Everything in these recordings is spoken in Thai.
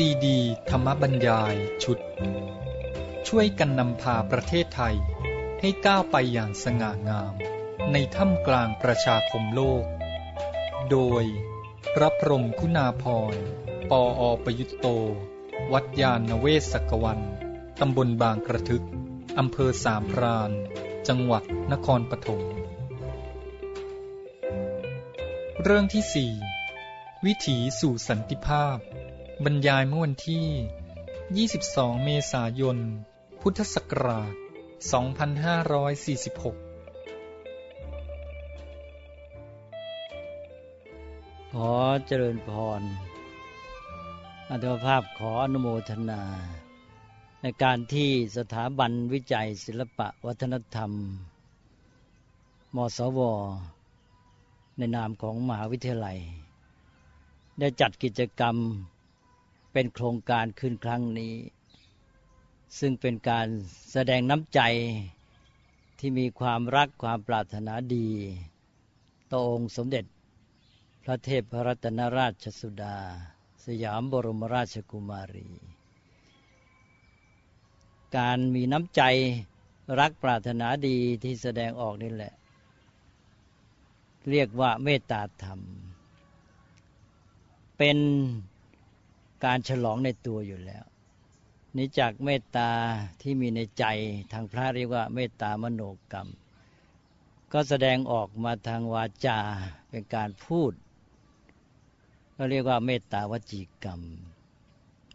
ซีดี ธรรมบรรยายชุด ช่วยกันนำพาประเทศไทย ให้ก้าวไปอย่างสง่างาม ในถ้ำกลางประชาคมโลก โดย พระพรหมคุณาพรปออประยุตโต วัดยาณเวศกวัน ตำบลบางกระทึก อำเภอสามพราน จังหวัดนครปฐมเรื่องที่สี่วิถีสู่สันติภาพ บรรยายเมื่อวันที่ 22 เมษายน พุทธศักราช 2546 ขอเจริญพร อัตภาพขออนุโมทนา ในการที่สถาบันวิจัยศิลปะวัฒนธรรม มสว ในนามของมหาวิทยาลัย ได้จัดกิจกรรม เป็นโครงการขึ้นครั้งนี้ ซึ่งเป็นการแสดงน้ำใจที่มีความรักความปรารถนาดีต่อองค์สมเด็จ พระเทพพระรัตนราชสุดา สยามบรมราชกุมารี การมีน้ำใจรักปรารถนาดีที่แสดงออกนี่แหละ เรียกว่าเมตตาธรรม เป็น การฉลองในตัวอยู่แล้วนิจากเมตตาที่มีในใจทางพระเรียกว่าเมตตามโนกรรม ก็แสดงออกมาทางวาจาเป็นการพูด ก็เรียกว่าเมตตาวจีกรรม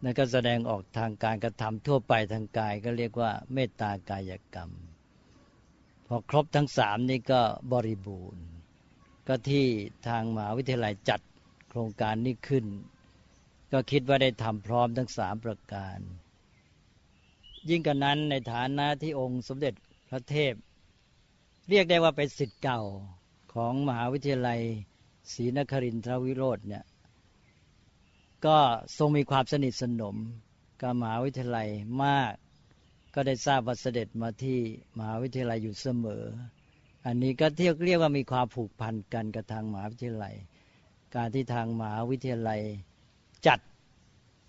นั่นก็แสดงออกทางการกระทำทั่วไปทางกายก็เรียกว่าเมตตากายกรรม พอครบทั้งสามนี้ก็บริบูรณ์ ก็ที่ทางมหาวิทยาลัยจัดโครงการนี้ขึ้น ก็คิดว่าได้ทำพร้อมทั้งสามประการ ยิ่งกันนั้นในฐานะที่องค์สมเด็จพระเทพ เรียกได้ว่าเป็นสิทธิ์เก่าของมหาวิทยาลัยศรีนครินทรวิโรธเนี่ยก็ทรงมีความสนิทสนมกับมหาวิทยาลัยมาก ก็ได้ทราบว่าเสด็จมาที่มหาวิทยาลัยอยู่เสมอ อันนี้ก็เทียวเรียกว่ามีความผูกพันกันกับทางมหาวิทยาลัย การที่ทางมหาวิทยาลัย จัด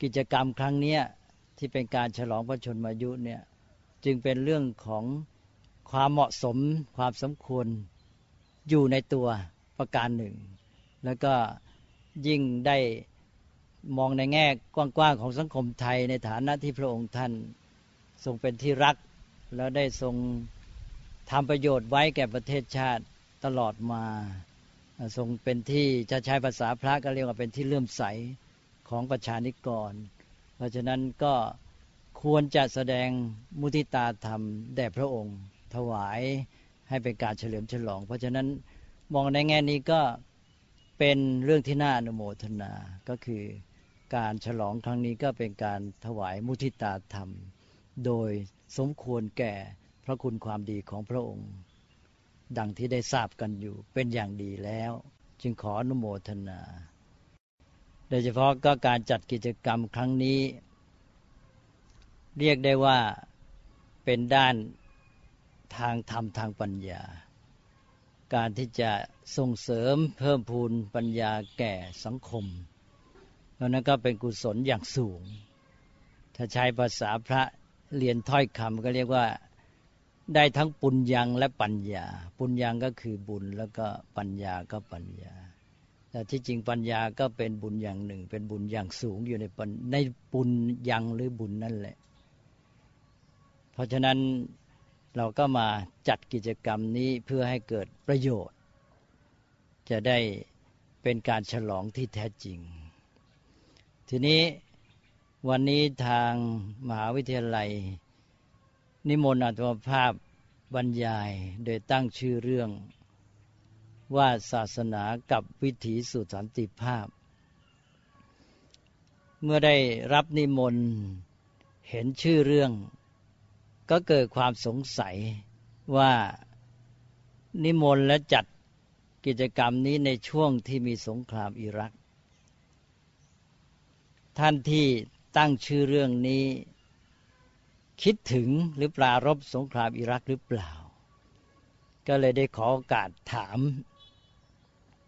กิจกรรมครั้งนี้ที่เป็นการฉลองพระชนมายุเนี่ยจึงเป็นเรื่องของความเหมาะสมความสมควรอยู่ในตัวประการหนึ่ง แล้วก็ยิ่งได้มองในแง่กว้างๆของสังคมไทยในฐานะที่พระองค์ท่านทรงเป็นที่รัก แล้วได้ทรงทำประโยชน์ไว้แก่ประเทศชาติตลอดมา ทรงเป็นที่จะใช้ภาษาพระก็เรียกว่าเป็นที่เลื่อมใส ของประชานิกร เพราะฉะนั้นก็ควรจะแสดงมุทิตาธรรมแด่พระองค์ ถวายให้เป็นการเฉลิมฉลอง เพราะฉะนั้นมองในแง่นี้ก็เป็นเรื่องที่น่าอนุโมทนา ก็คือการฉลองครั้งนี้ก็เป็นการถวายมุทิตาธรรม โดยสมควรแก่พระคุณความดีของพระองค์ ดังที่ได้ทราบกันอยู่เป็นอย่างดีแล้ว จึงขออนุโมทนา ดยเฉพาะก็การจัดกิจกรรมครั้งนี้ เรียกได้ว่าเป็นด้านทางธรรมทางปัญญา การที่จะส่งเสริมเพิ่มพูนปัญญาแก่สังคมราะนั้นก็เป็นกุศลอย่างสูง ถ้าใช้ภาษาพระเรียนถ้อยคำก็เรียกว่าได้ทั้งปุญญังและปัญญา ปุญญังก็คือบุญแล้วก็ปัญญาก็ปัญญา แต่ที่จริงปัญญาก็เป็นบุญอย่างหนึ่ง เป็นบุญอย่างสูงอยู่ในในปุญญังหรือบุญนั่นแหละ เพราะฉะนั้นเราก็มาจัดกิจกรรมนี้เพื่อให้เกิดประโยชน์ จะได้เป็นการฉลองที่แท้จริง ทีนี้วันนี้ทางมหาวิทยาลัย นิมนต์อัตมภาพบรรยาย โดยตั้งชื่อเรื่อง ว่าศาสนากับวิถีสู่สันติภาพ เมื่อได้รับนิมนต์เห็นชื่อเรื่อง ก็เกิดความสงสัยว่านิมนต์และจัดกิจกรรมนี้ในช่วงที่มีสงครามอิรัก ท่านที่ตั้งชื่อเรื่องนี้ คิดถึงหรือปรารบสงครามอิรักหรือเปล่า ก็เลยได้ขอโอกาสถาม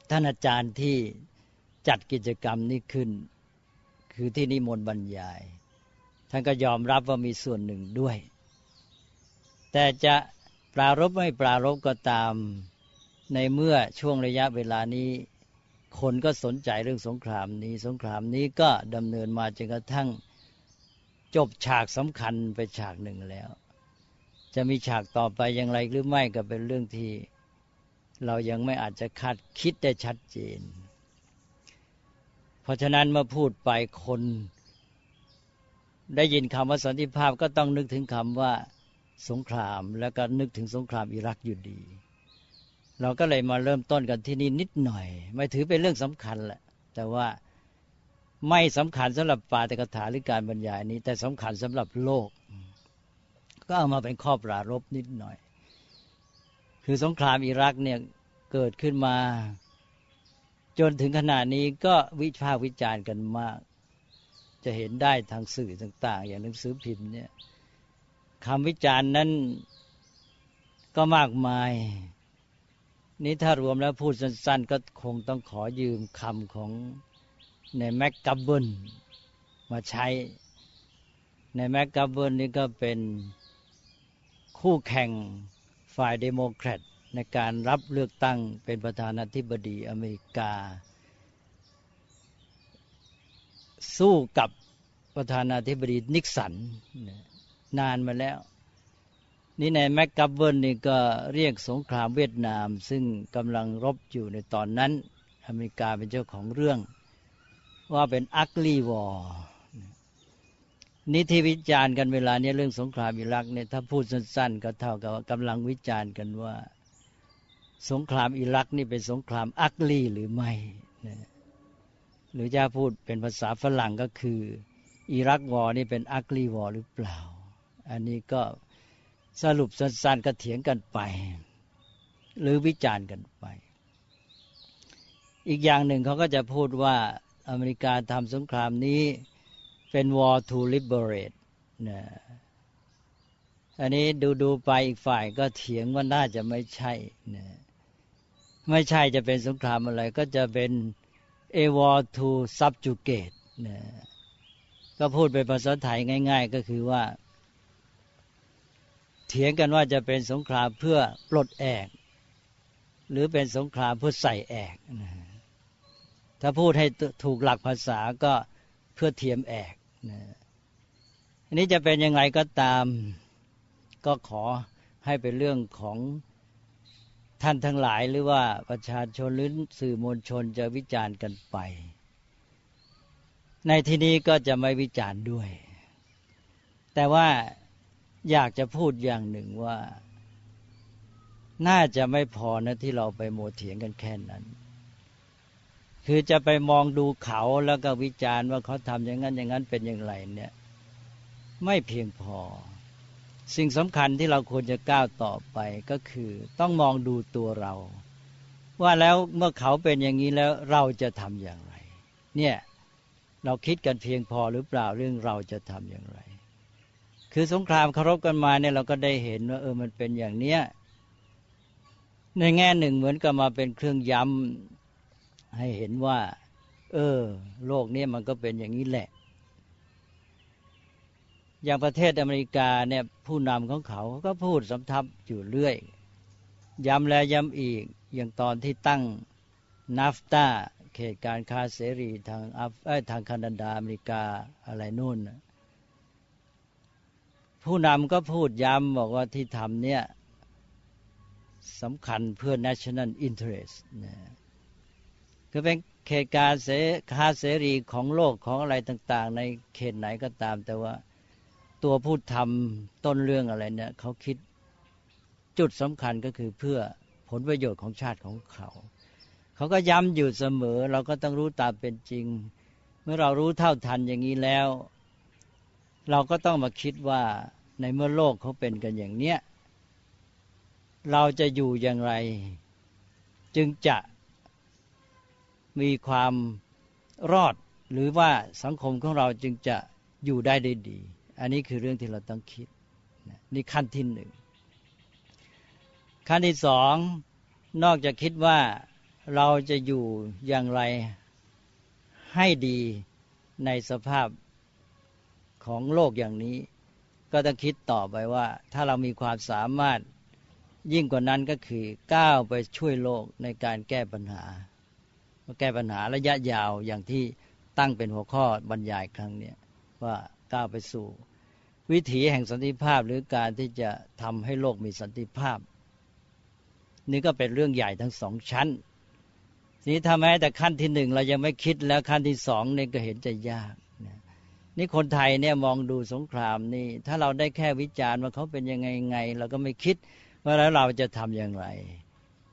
ท่านอาจารย์ที่จัดกิจกรรมนี้ขึ้น คือที่นิมนต์บรรยาย ท่านก็ยอมรับว่ามีส่วนหนึ่งด้วย แต่จะปรารบไม่ปรารบก็ตามในเมื่อช่วงระยะเวลานี้ คนก็สนใจเรื่องสงครามนี้ สงครามนี้ก็ดำเนินมาจนกระทั่งจบฉากสำคัญไปฉากหนึ่งแล้ว จะมีฉากต่อไปอย่างไรหรือไม่ก็เป็นเรื่องที่ เรายังไม่อาจจะคาดคิดได้ชัดเจน เพราะฉะนั้นเมื่อพูดไปคน ได้ยินคำว่าสันติภาพก็ต้องนึกถึงคำว่าสงคราม แล้วก็นึกถึงสงครามอิรักอยู่ดี เราก็เลยมาเริ่มต้นกันที่นี่นิดหน่อย ไม่ถือเป็นเรื่องสำคัญแหละ แต่ว่าไม่สำคัญสำหรับปาตกถาหรือการบรรยายนี้ แต่สำคัญสำหรับโลก ก็เอามาเป็นข้อปรารบนิดหน่อย คือสงครามอิรักเนี่ยเกิดขึ้นมา จนถึงขณะนี้ก็วิพากษ์วิจารณ์กันมาก จะเห็นได้ทางสื่อต่าง ๆ อย่างหนังสือพิมพ์เนี่ยคำวิจารณ์นั้นก็มากมาย นี้ถ้ารวมแล้วพูดสั้น ๆ ก็คงต้องขอยืมคำของนายแม็กกัฟเวิร์นมาใช้ นายแม็กกัฟเวิร์นนี่ก็เป็นคู่แข่ง ฝ่ายเดโมแครตในการรับเลือกตั้งเป็นประธานาธิบดีอเมริกา สู้กับประธานาธิบดีนิกสันนานมาแล้ว นี่ในแม็กกับเบิลนี่ก็เรียกสงครามเวียดนาม ซึ่งกำลังรบอยู่ในตอนนั้น อเมริกาเป็นเจ้าของเรื่อง ว่าเป็นอักลีวอร์ นี่ที่วิจารณ์กันเวลานี้เรื่องสงครามอิรักเนี่ยถ้าพูดสั้น ๆ ก็เท่ากับกำลังวิจารณ์กันว่า สงครามอิรักนี่เป็นสงครามอักลีหรือไม่หรือจะพูดเป็นภาษาฝรั่งก็คืออิรักวอร์นี่เป็นอักลีวอร์หรือเปล่า อันนี้ก็สรุปสั้นๆก็เถียงกันไป หรือวิจารณ์กันไป อีกอย่างหนึ่งเขาก็จะพูดว่าอเมริกาทำสงครามนี้ เป็น war to liberate นะอันนี้ดูดูไปอีกฝ่ายก็เถียงว่าน่าจะไม่ใช่นะไม่ใช่จะเป็นสงครามอะไร ก็จะเป็น a war to subjugate นะก็พูดเป็นภาษาไทยง่าย ๆ ก็คือว่า เถียงกันว่าจะเป็นสงครามเพื่อปลดแอก หรือเป็นสงครามเพื่อใส่แอกนะถ้าพูดให้ถูกหลักภาษาก็ เพื่อเทียมแอกนะอันนี้จะเป็นยังไงก็ตาม ก็ขอให้เป็นเรื่องของท่านทั้งหลายหรือว่าประชาชนหรือสื่อมวลชนจะวิจารณ์กันไป ในที่นี้ก็จะไม่วิจารณ์ด้วย แต่ว่าอยากจะพูดอย่างหนึ่งว่า น่าจะไม่พอนะที่เราไปโมเถียงกันแค่นั้น คือจะไปมองดูเขาแล้วก็วิจารณ์ว่าเขาทำอย่างนั้นอย่างนั้นเป็นอย่างไรเนี่ย ไม่เพียงพอ สิ่งสำคัญที่เราควรจะก้าวต่อไปก็คือ ต้องมองดูตัวเรา ว่าแล้วเมื่อเขาเป็นอย่างนี้แล้วเราจะทำอย่างไร เนี่ยเราคิดกันเพียงพอหรือเปล่าเรื่องเราจะทำอย่างไร คือสงครามเคารพกันมาเนี่ยเราก็ได้เห็นว่าเออมันเป็นอย่างเนี้ยในแง่หนึ่งเหมือนกับมาเป็นเครื่องย้ำ ให้เห็นว่า เออ โลกนี้มันก็เป็นอย่างนี้แหละ อย่างประเทศอเมริกาเนี่ย ผู้นำของเขาก็พูดสำทับอยู่เรื่อย ย้ำแล้วย้ำอีก อย่างตอนที่ตั้งนาฟตาเขตการค้าเสรีทางอัฟทางแคนาดาอเมริกาอะไรนู่น ผู้นำก็พูดย้ำบอกว่าที่ทำเนี่ยสำคัญเพื่อ national interest นะ คือเป็นเขตการเสคาเสรีของโลกของอะไรต่าง ๆ ในเขตไหนก็ตาม แต่ว่าตัวผู้ทำต้นเรื่องอะไรเนี่ยเขาคิดจุดสำคัญก็คือเพื่อผลประโยชน์ของชาติของเขา เขาก็ย้ำอยู่เสมอ เราก็ต้องรู้ตามเป็นจริง เมื่อเรารู้เท่าทันอย่างนี้แล้ว เราก็ต้องมาคิดว่าในเมื่อโลกเขาเป็นกันอย่างเนี้ยเราจะอยู่อย่างไร จึงจะ มีความรอด หรือว่าสังคมของเราจึงจะอยู่ได้ได้ดี อันนี้คือเรื่องที่เราต้องคิดนี่ขั้นที่หนึ่งขั้นที่สองนอกจากคิดว่าเราจะอยู่อย่างไรให้ดีในสภาพของโลกอย่างนี้ ก็ต้องคิดต่อไปว่า ถ้าเรามีความสามารถยิ่งกว่านั้นก็คือก้าวไปช่วยโลกในการแก้ปัญหา แก้ปัญหาระยะยาวอย่างที่ตั้งเป็นหัวข้อบรรยายครั้งนี้ว่าก้าวไปสู่ วิถีแห่งสันติภาพหรือการที่จะทำให้โลกมีสันติภาพ นี่ก็เป็นเรื่องใหญ่ทั้งสองชั้นนี้ถ้าแม้แต่ขั้นที่หนึ่งเรายังไม่คิดแล้วขั้นที่สองนี่ก็เห็นจะยากนี่คนไทยเนี่ยมองดูสงครามนี่ ถ้าเราได้แค่วิจารณ์ว่าเขาเป็นยังไงไง เราก็ไม่คิดว่าแล้วเราจะทำอย่างไร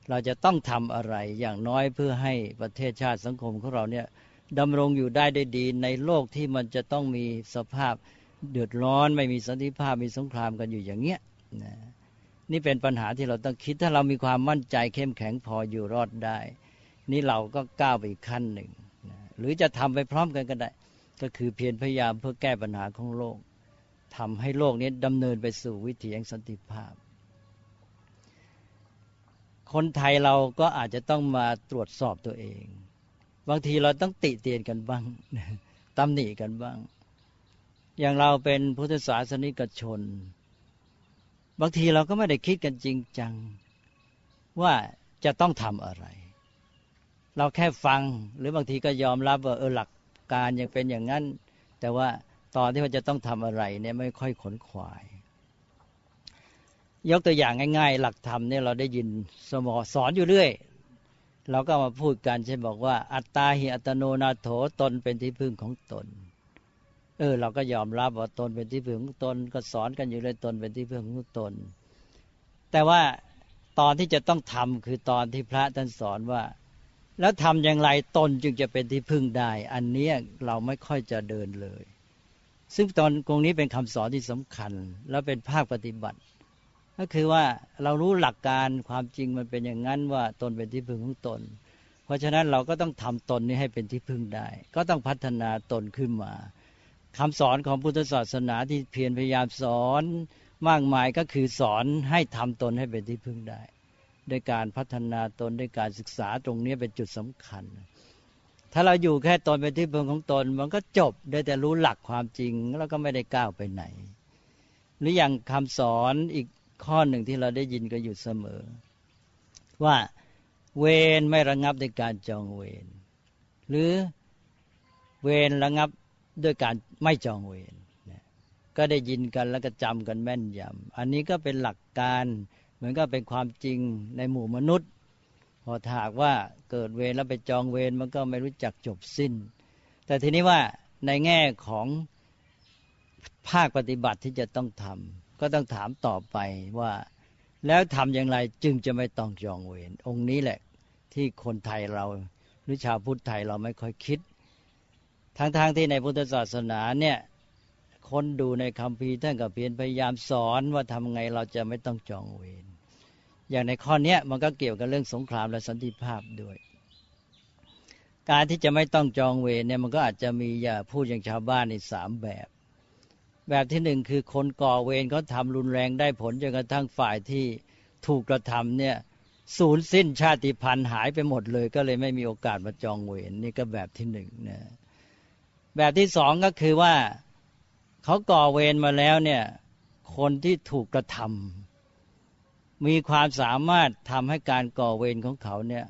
เราจะต้องทำอะไรอย่างน้อยเพื่อให้ประเทศชาติสังคมของเราเนี่ยดำรงอยู่ได้ได้ดีในโลกที่มันจะต้องมีสภาพเดือดร้อนไม่มีสันติภาพมีสงครามกันอยู่อย่างเงี้ยนะนี่เป็นปัญหาที่เราต้องคิดถ้าเรามีความมั่นใจเข้มแข็งพออยู่รอดได้ นี่เราก็ก้าวไปอีกขั้นหนึ่งนะหรือจะทำไปพร้อมกันก็ได้ ก็คือเพียรพยายามเพื่อแก้ปัญหาของโลกทำให้โลกนี้ดำเนินไปสู่วิถีแห่งสันติภาพ คนไทยเราก็อาจจะต้องมาตรวจสอบตัวเอง บางทีเราต้องติเตียนกันบ้างตำหนิกันบ้าง อย่างเราเป็นพุทธศาสนิกชน บางทีเราก็ไม่ได้คิดกันจริงจัง ว่าจะต้องทำอะไร เราแค่ฟังหรือบางทีก็ยอมรับว่าเออหลักการยังเป็นอย่างนั้น แต่ว่าตอนที่ว่าจะต้องทำอะไรเนี่ยไม่ค่อยขนขวาย ยกตัวอย่างง่าย ๆ หลักธรรมเนี่ยเราได้ยินสมอสอนอยู่เรื่อย เราก็มาพูดกันเช่นบอกว่า อัตตาหิอัตโนนาโถตนเป็นที่พึ่งของตน เออ เราก็ยอมรับว่าตนเป็นที่พึ่งของตน ก็สอนกันอยู่เลยตนเป็นที่พึ่งของตน แต่ว่าตอนที่จะต้องทำคือตอนที่พระท่านสอนว่า แล้วทำอย่างไรตนจึงจะเป็นที่พึ่งได้ อันนี้เราไม่ค่อยจะเดินเลย ซึ่งตอนตรงนี้เป็นคำสอนที่สำคัญ แล้วเป็นภาคปฏิบัติ ก็คือว่าเรารู้หลักการความจริงมันเป็นอย่างนั้นว่าตนเป็นที่พึ่งของตน เพราะฉะนั้นเราก็ต้องทำตนนี้ให้เป็นที่พึ่งได้ ก็ต้องพัฒนาตนขึ้นมาคำสอนของพุทธศาสนาที่เพียรพยายามสอนมากมายก็คือสอนให้ทำตนให้เป็นที่พึ่งได้ด้วยการพัฒนาตนด้วยการศึกษาตรงนี้เป็นจุดสำคัญ ถ้าเราอยู่แค่ตนเป็นที่พึ่งของตน มันก็จบได้แต่รู้หลักความจริงแล้วก็ไม่ได้ก้าวไปไหน หรืออย่างคำสอนอีก ข้อหนึ่งที่เราได้ยินกันอยู่เสมอ ว่าเวรไม่ระงับด้วยการจองเวรหรือเวรระงับด้วยการไม่จองเวรก็ได้ยินกันแล้วก็จำกันแม่นยำอันนี้ก็เป็นหลักการเหมือนก็เป็นความจริงในหมู่มนุษย์ พอถากว่าเกิดเวรแล้วไปจองเวรมันก็ไม่รู้จักจบสิ้น แต่ทีนี้ว่าในแง่ของภาคปฏิบัติที่จะต้องทำ ก็ต้องถามต่อไปว่า แล้วทำอย่างไรจึงจะไม่ต้องจองเวรองค์นี้แหละที่คนไทยเราหรือชาวพุทธไทยเราไม่ค่อยคิด ทั้งๆทที่ในพุทธศาสนาเนี่ยคนดูในคำพีท่านก็เพียรพยายามสอนว่าทำไงเราจะไม่ต้องจองเวรอย่างในข้อนี้มันก็เกี่ยวกับเรื่องสงครามและสันติภาพด้วย การที่จะไม่ต้องจองเวรเนี่ยมันก็อาจจะมีอย่าพูดอย่างชาวบ้านในสามแบบ แบบที่หนึ่งคือคนก่อเวรเขาทำรุนแรงได้ผลจนกระทั่งฝ่ายที่ถูกกระทำเนี่ยสูญสิ้นชาติพันธุ์หายไปหมดเลย ก็เลยไม่มีโอกาสมาจองเวรนี่ก็แบบที่หนึ่งนะแบบที่สองก็คือว่าเขาก่อเวรมาแล้วเนี่ยคนที่ถูกกระทำมีความสามารถทำให้การก่อเวรของเขาเนี่ย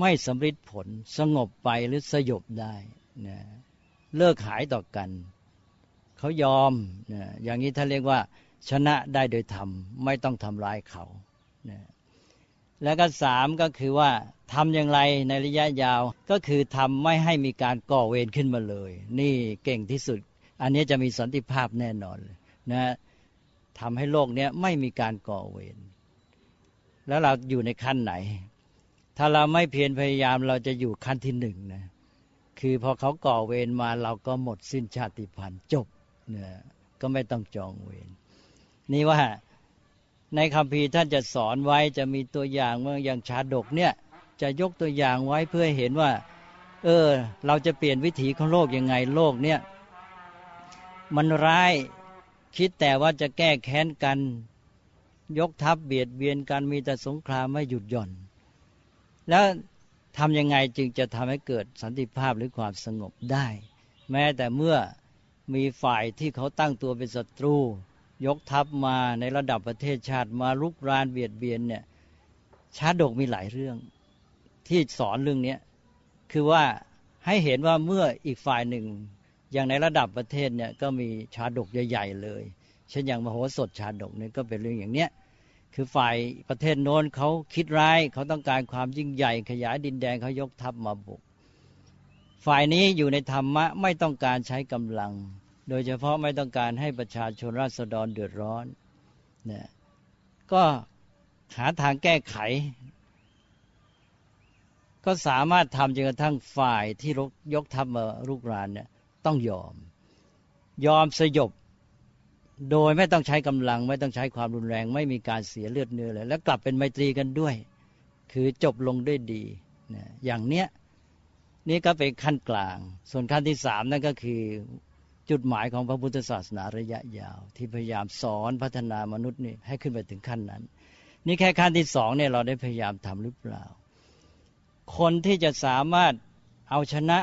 ไม่สำเร็จผลสงบไปหรือสยบได้นะเลิกหายต่อกัน เขายอมนะอย่างนี้ท่านเรียกว่าชนะได้โดยธรรม ไม่ต้องทำร้ายเขานะแล้วก็สามก็คือว่าทำอย่างไรในระยะยาวก็คือทำไม่ให้มีการก่อเวรขึ้นมาเลย นี่เก่งที่สุด อันนี้จะมีสันติภาพแน่นอนนะทำให้โลกนี้ไม่มีการก่อเวรแล้วเราอยู่ในขั้นไหน ถ้าเราไม่เพียรพยายามเราจะอยู่ขั้นที่หนึ่งนะคือพอเขาก่อเวรมาเราก็หมดสิ้นชาติพันธุ์จบ นี่ยก็ไม่ต้องจองเวรนี่ว่าในคำพีท่านจะสอนไว้จะมีตัวอย่างเมื่ออย่างชาดกเนี่ย จะยกตัวอย่างไว้เพื่อเห็นว่า เออ เราจะเปลี่ยนวิถีของโลกยังไงโลกเนี่ย มันร้ายคิดแต่ว่าจะแก้แค้นกัน ยกทัพเบียดเบียนกันมีแต่สงครามไม่หยุดหย่อน แล้วทำยังไงจึงจะทำให้เกิดสันติภาพหรือความสงบได้ แม้แต่เมื่อ มีฝ่ายที่เขาตั้งตัวเป็นศัตรู ยกทัพมาในระดับประเทศชาติมาลุกรานเบียดเบียนเนี่ยชาดกมีหลายเรื่อง ที่สอนเรื่องนี้คือว่าให้เห็นว่าเมื่ออีกฝ่ายหนึ่ง อย่างในระดับประเทศเนี่ยก็มีชาดกใหญ่ๆเลย เช่นอย่างมโหสถชาดกเนี่ยก็เป็นเรื่องอย่างเนี้ยคือฝ่ายประเทศโน้นเขาคิดร้ายเขาต้องการความยิ่งใหญ่ขยายดินแดนเขายกทัพมาบุก ฝ่ายนี้อยู่ในธรรมะไม่ต้องการใช้กำลัง โดยเฉพาะไม่ต้องการให้ประชาชนราษฎรเดือดร้อนเนี่ยก็หาทางแก้ไข ก็สามารถทำจนกระทั่งฝ่ายที่ยกทัพมารุกรานเนี่ยต้องยอม ยอมสยบโดยไม่ต้องใช้กำลังไม่ต้องใช้ความรุนแรง ไม่มีการเสียเลือดเนื้อเลยแล้วกลับเป็นไมตรีกันด้วย คือจบลงด้วยดีนะอย่างเนี้ย นี่ก็เป็นขั้นกลาง ส่วนขั้นที่สามนั่นก็คือจุดหมายของพระพุทธศาสนาระยะยาว ที่พยายามสอนพัฒนามนุษย์นี่ให้ขึ้นไปถึงขั้นนั้น นี่แค่ขั้นที่สองเนี่ยเราได้พยายามทำหรือเปล่า คนที่จะสามารถเอาชนะ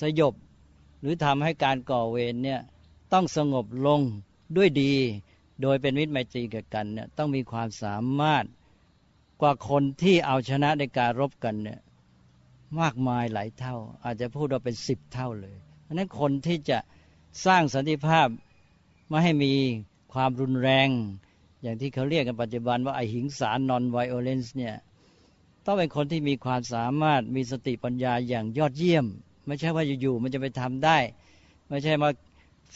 สยบ หรือทำให้การก่อเวรเนี่ยต้องสงบลงด้วยดี โดยเป็นมิตรไมตรีกับกันเนี่ยต้องมีความสามารถกว่าคนที่เอาชนะในการรบกันเนี่ย มากมายหลายเท่า อาจจะพูดว่าเป็นสิบเท่าเลยเพราะนั้นคนที่จะสร้างสันติภาพไม่ให้มีความรุนแรง อย่างที่เขาเรียกกันปัจจุบันว่าไอหิงสารนอนไวโอเลนส์เนี่ยต้องเป็นคนที่มีความสามารถมีสติปัญญาอย่างยอดเยี่ยม ไม่ใช่ว่าอยู่ๆมันจะไปทำได้ ไม่ใช่มา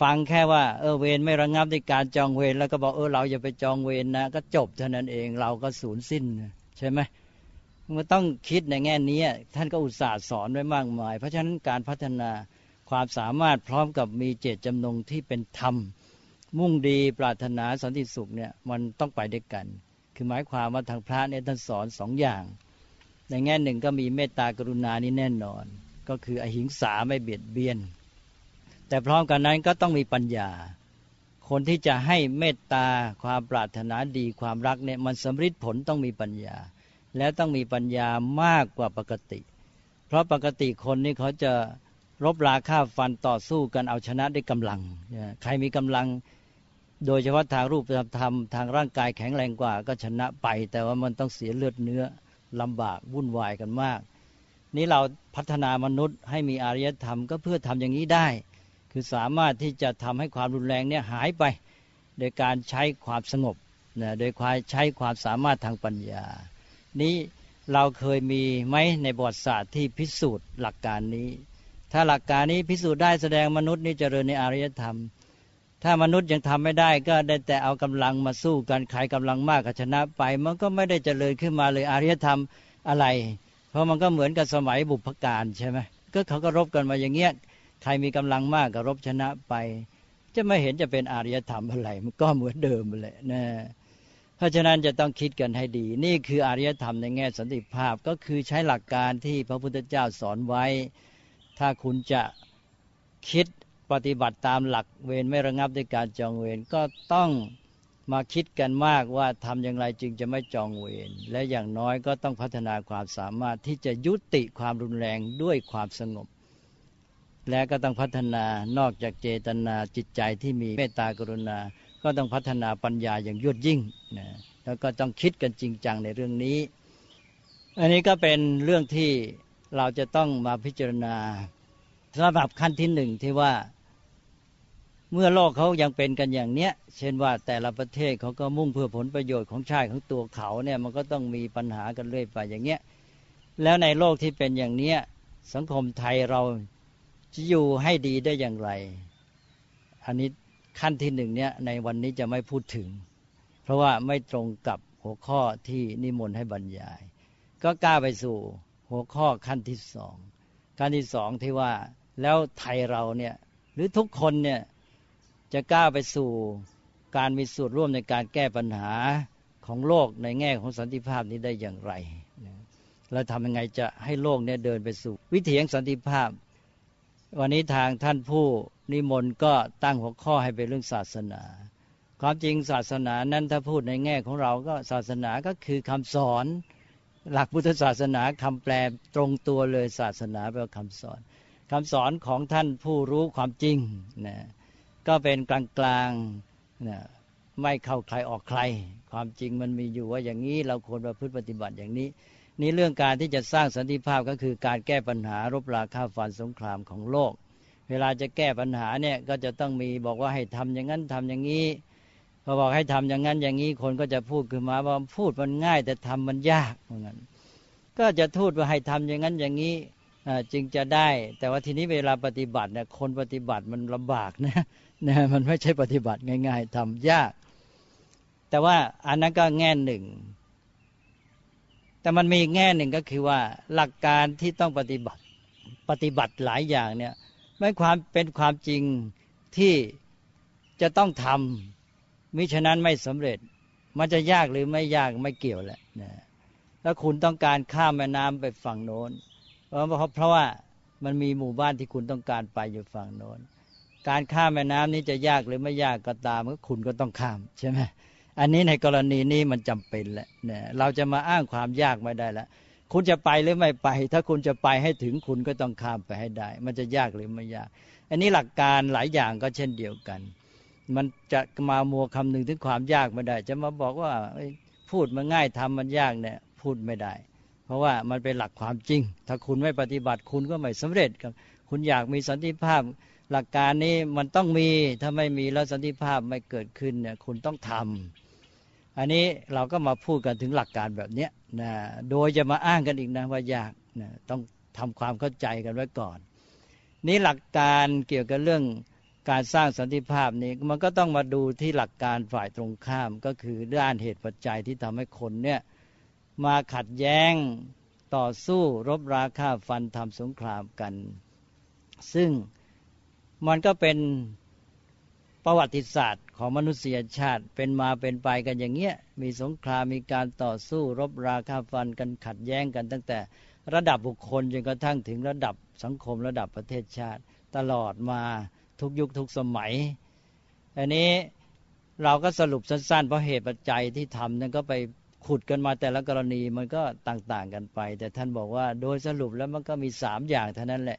ฟังแค่ว่าเออเวรไม่ระงงับในการจองเวรแล้วก็บอกเออเราอย่าไปจองเวรนะก็จบเท่านั้นเองเราก็สูญสิ้นใช่ไหม มันต้องคิดในแง่นี้ท่านก็อุตส่าห์สอนไว้มากมาย เพราะฉะนั้นการพัฒนาความสามารถพร้อมกับมีเจตจำนงที่เป็นธรรม มุ่งดีปรารถนาสันติสุขเนี่ยมันต้องไปด้วยกัน คือหมายความว่าทางพระเนี่ยท่านสอนสองอย่าง ในแง่หนึ่งก็มีเมตตากรุณานี่แน่นอน ก็คืออหิงสาไม่เบียดเบียน แต่พร้อมกันนั้นก็ต้องมีปัญญา คนที่จะให้เมตตาความปรารถนาดีความรักเนี่ยมันสำฤทธิ์ผลต้องมีปัญญา แล้วต้องมีปัญญามากกว่าปกติ เพราะปกติคนนี่เขาจะรบราฆ่าฟันต่อสู้กันเอาชนะด้วยกำลัง ใครมีกำลังโดยเฉพาะทางรูปธรรมทางร่างกายแข็งแรงกว่า ก็ชนะไป แต่ว่ามันต้องเสียเลือดเนื้อลำบากวุ่นวายกันมาก นี้เราพัฒนามนุษย์ให้มีอารยธรรมก็เพื่อทำอย่างนี้ได้ คือสามารถที่จะทำให้ความรุนแรงเนี่ยหายไป โดยการใช้ความสงบนะโดยความใช้ความสามารถทางปัญญา นี้เราเคยมีไหมในบทศาสตร์ที่พิสูจน์หลักการนี้ ถ้าหลักการนี้พิสูจน์ได้แสดงมนุษย์นี่เจริญในอารยธรรม ถ้ามนุษย์ยังทำไม่ได้ก็ได้แต่เอากำลังมาสู้กันใครกำลังมากก็ชนะไป มันก็ไม่ได้เจริญขึ้นมาเลยอารยธรรมอะไร เพราะมันก็เหมือนกับสมัยบุพการใช่ไหมก็เขาก็รบกันมาอย่างเงี้ยใครมีกำลังมากก็รบชนะไป จะไม่เห็นจะเป็นอารยธรรมอะไรมันก็เหมือนเดิมเลยนะ เพราะฉะนั้นจะต้องคิดกันให้ดี นี่คืออารยธรรมในแง่สันติภาพก็คือใช้หลักการที่พระพุทธเจ้าสอนไว้ ถ้าคุณจะคิดปฏิบัติตามหลักเวรไม่ระงับด้วยการจองเวรก็ต้องมาคิดกันมากว่าทำอย่างไรจึงจะไม่จองเวรและอย่างน้อยก็ต้องพัฒนาความสามารถที่จะยุติความรุนแรงด้วยความสงบ และก็ต้องพัฒนานอกจากเจตนาจิตใจที่มีเมตตากรุณา ก็ต้องพัฒนาปัญญาอย่างยวดยิ่งนะแล้วก็ต้องคิดกันจริงจังในเรื่องนี้ อันนี้ก็เป็นเรื่องที่เราจะต้องมาพิจารณาสำหรับขั้นที่หนึ่งที่ว่าเมื่อโลกเขายังเป็นกันอย่างเนี้ย เช่นว่าแต่ละประเทศเขาก็มุ่งเพื่อผลประโยชน์ของชาติของตัวเขาเนี่ยมันก็ต้องมีปัญหากันเรื่อยไปอย่างเงี้ย แล้วในโลกที่เป็นอย่างเนี้ยสังคมไทยเราจะอยู่ให้ดีได้อย่างไร อันนี้ ขั้นที่หนึ่งเนี่ยในวันนี้จะไม่พูดถึง เพราะว่าไม่ตรงกับหัวข้อที่นิมนต์ให้บรรยาย ก็กล้าไปสู่หัวข้อขั้นที่สองขั้นที่สองที่ว่าแล้วไทยเราเนี่ยหรือทุกคนเนี่ยจะกล้าไปสู่การมีส่วนร่วมในการแก้ปัญหาของโลกในแง่ของสันติภาพนี้ได้อย่างไร เราทำยังไงจะให้โลกเนี่ยเดินไปสู่ วิถีแห่งสันติภาพ วันนี้ทางท่านผู้ นิมนต์ก็ตั้งหัวข้อให้เป็นเรื่องศาสนา ความจริงศาสนานั้นถ้าพูดในแง่ของเราก็ศาสนาก็คือคำสอน หลักพุทธศาสนาคำแปลตรงตัวเลยศาสนาแปลว่าคำสอนคำสอนของท่านผู้รู้ความจริงนะก็เป็นกลางๆนะไม่เข้าใครออกใคร ความจริงมันมีอยู่ว่าอย่างนี้เราควรประพฤติปฏิบัติอย่างนี้นี่เรื่องการที่จะสร้างสันติภาพก็คือการแก้ปัญหารบราฆ่าฟันสงครามของโลก เวลาจะแก้ปัญหาเนี่ยก็จะต้องมีบอกว่าให้ทำอย่างนั้นทำอย่างนี้พอบอกให้ทำอย่างนั้นอย่างนี้คนก็จะพูดขึ้นมาว่าพูดมันง่ายแต่ทำมันยากเหมือนกันก็จะทูดว่าให้ทำอย่างนั้นอย่างนี้จึงจะได้ แต่ว่าทีนี้เวลาปฏิบัติเนี่ยคนปฏิบัติมันลำบากนะนะมันไม่ใช่ปฏิบัติง่าย ๆทำยาก แต่ว่าอันนั้นก็แง่หนึ่ง แต่มันมีแง่หนึ่งก็คือว่าหลักการที่ต้องปฏิบัติปฏิบัติหลายอย่างเนี่ย ไม่ความเป็นความจริงที่จะต้องทำมิฉะนั้นไม่สำเร็จ มันจะยากหรือไม่ยากไม่เกี่ยวแหละนะแล้วคุณต้องการข้ามแม่น้ำไปฝั่งโน้น เพราะเพราะว่ามันมีหมู่บ้านที่คุณต้องการไปอยู่ฝั่งโน้น การข้ามแม่น้ำนี้จะยากหรือไม่ยากก็ตามก็คุณก็ต้องข้ามใช่ไหมอันนี้ในกรณีนี้มันจำเป็นแหละเนี่ยเราจะมาอ้างความยากไม่ได้และ คุณจะไปหรือไม่ไป ถ้าคุณจะไปให้ถึงคุณก็ต้องข้ามไปให้ได้ มันจะยากหรือไม่ยาก อันนี้หลักการหลายอย่างก็เช่นเดียวกัน มันจะมามัวคำนึงถึงความยากไม่ได้ จะมาบอกว่าพูดมันง่ายทำมันยากเนี่ยพูดไม่ได้ เพราะว่ามันเป็นหลักความจริง ถ้าคุณไม่ปฏิบัติคุณก็ไม่สำเร็จครับ คุณอยากมีสันติภาพ หลักการนี้มันต้องมีถ้าไม่มีแล้วสันติภาพไม่เกิดขึ้นเนี่ยคุณต้องทำอันนี้เราก็มาพูดกันถึงหลักการแบบนี้ นะโดยจะมาอ้างกันอีกนะว่ายากนะต้องทำความเข้าใจกันไว้ก่อน นี้หลักการเกี่ยวกับเรื่องการสร้างสันติภาพนี้มันก็ต้องมาดูที่หลักการฝ่ายตรงข้ามก็คือด้านเหตุปัจจัยที่ทำให้คนเนี่ยมาขัดแย้งต่อสู้รบราฆ่าฟันทำสงครามกัน ซึ่งมันก็เป็น ประวัติศาสตร์ของมนุษยชาติเป็นมาเป็นไปกันอย่างเงี้ยมีสงครามมีการต่อสู้รบราฆ่าฟันกันขัดแย้งกันตั้งแต่ระดับบุคคลจนกระทั่งถึงระดับสังคมระดับประเทศชาติ ตลอดมาทุกยุคทุกสมัย อันนี้เราก็สรุปสั้นๆ เพราะเหตุปัจจัยที่ทำนั้นก็ไปขุดกันมาแต่ละกรณีมันก็ต่างๆกันไป แต่ท่านบอกว่าโดยสรุปแล้วมันก็มีสามอย่างเท่านั้นแหละ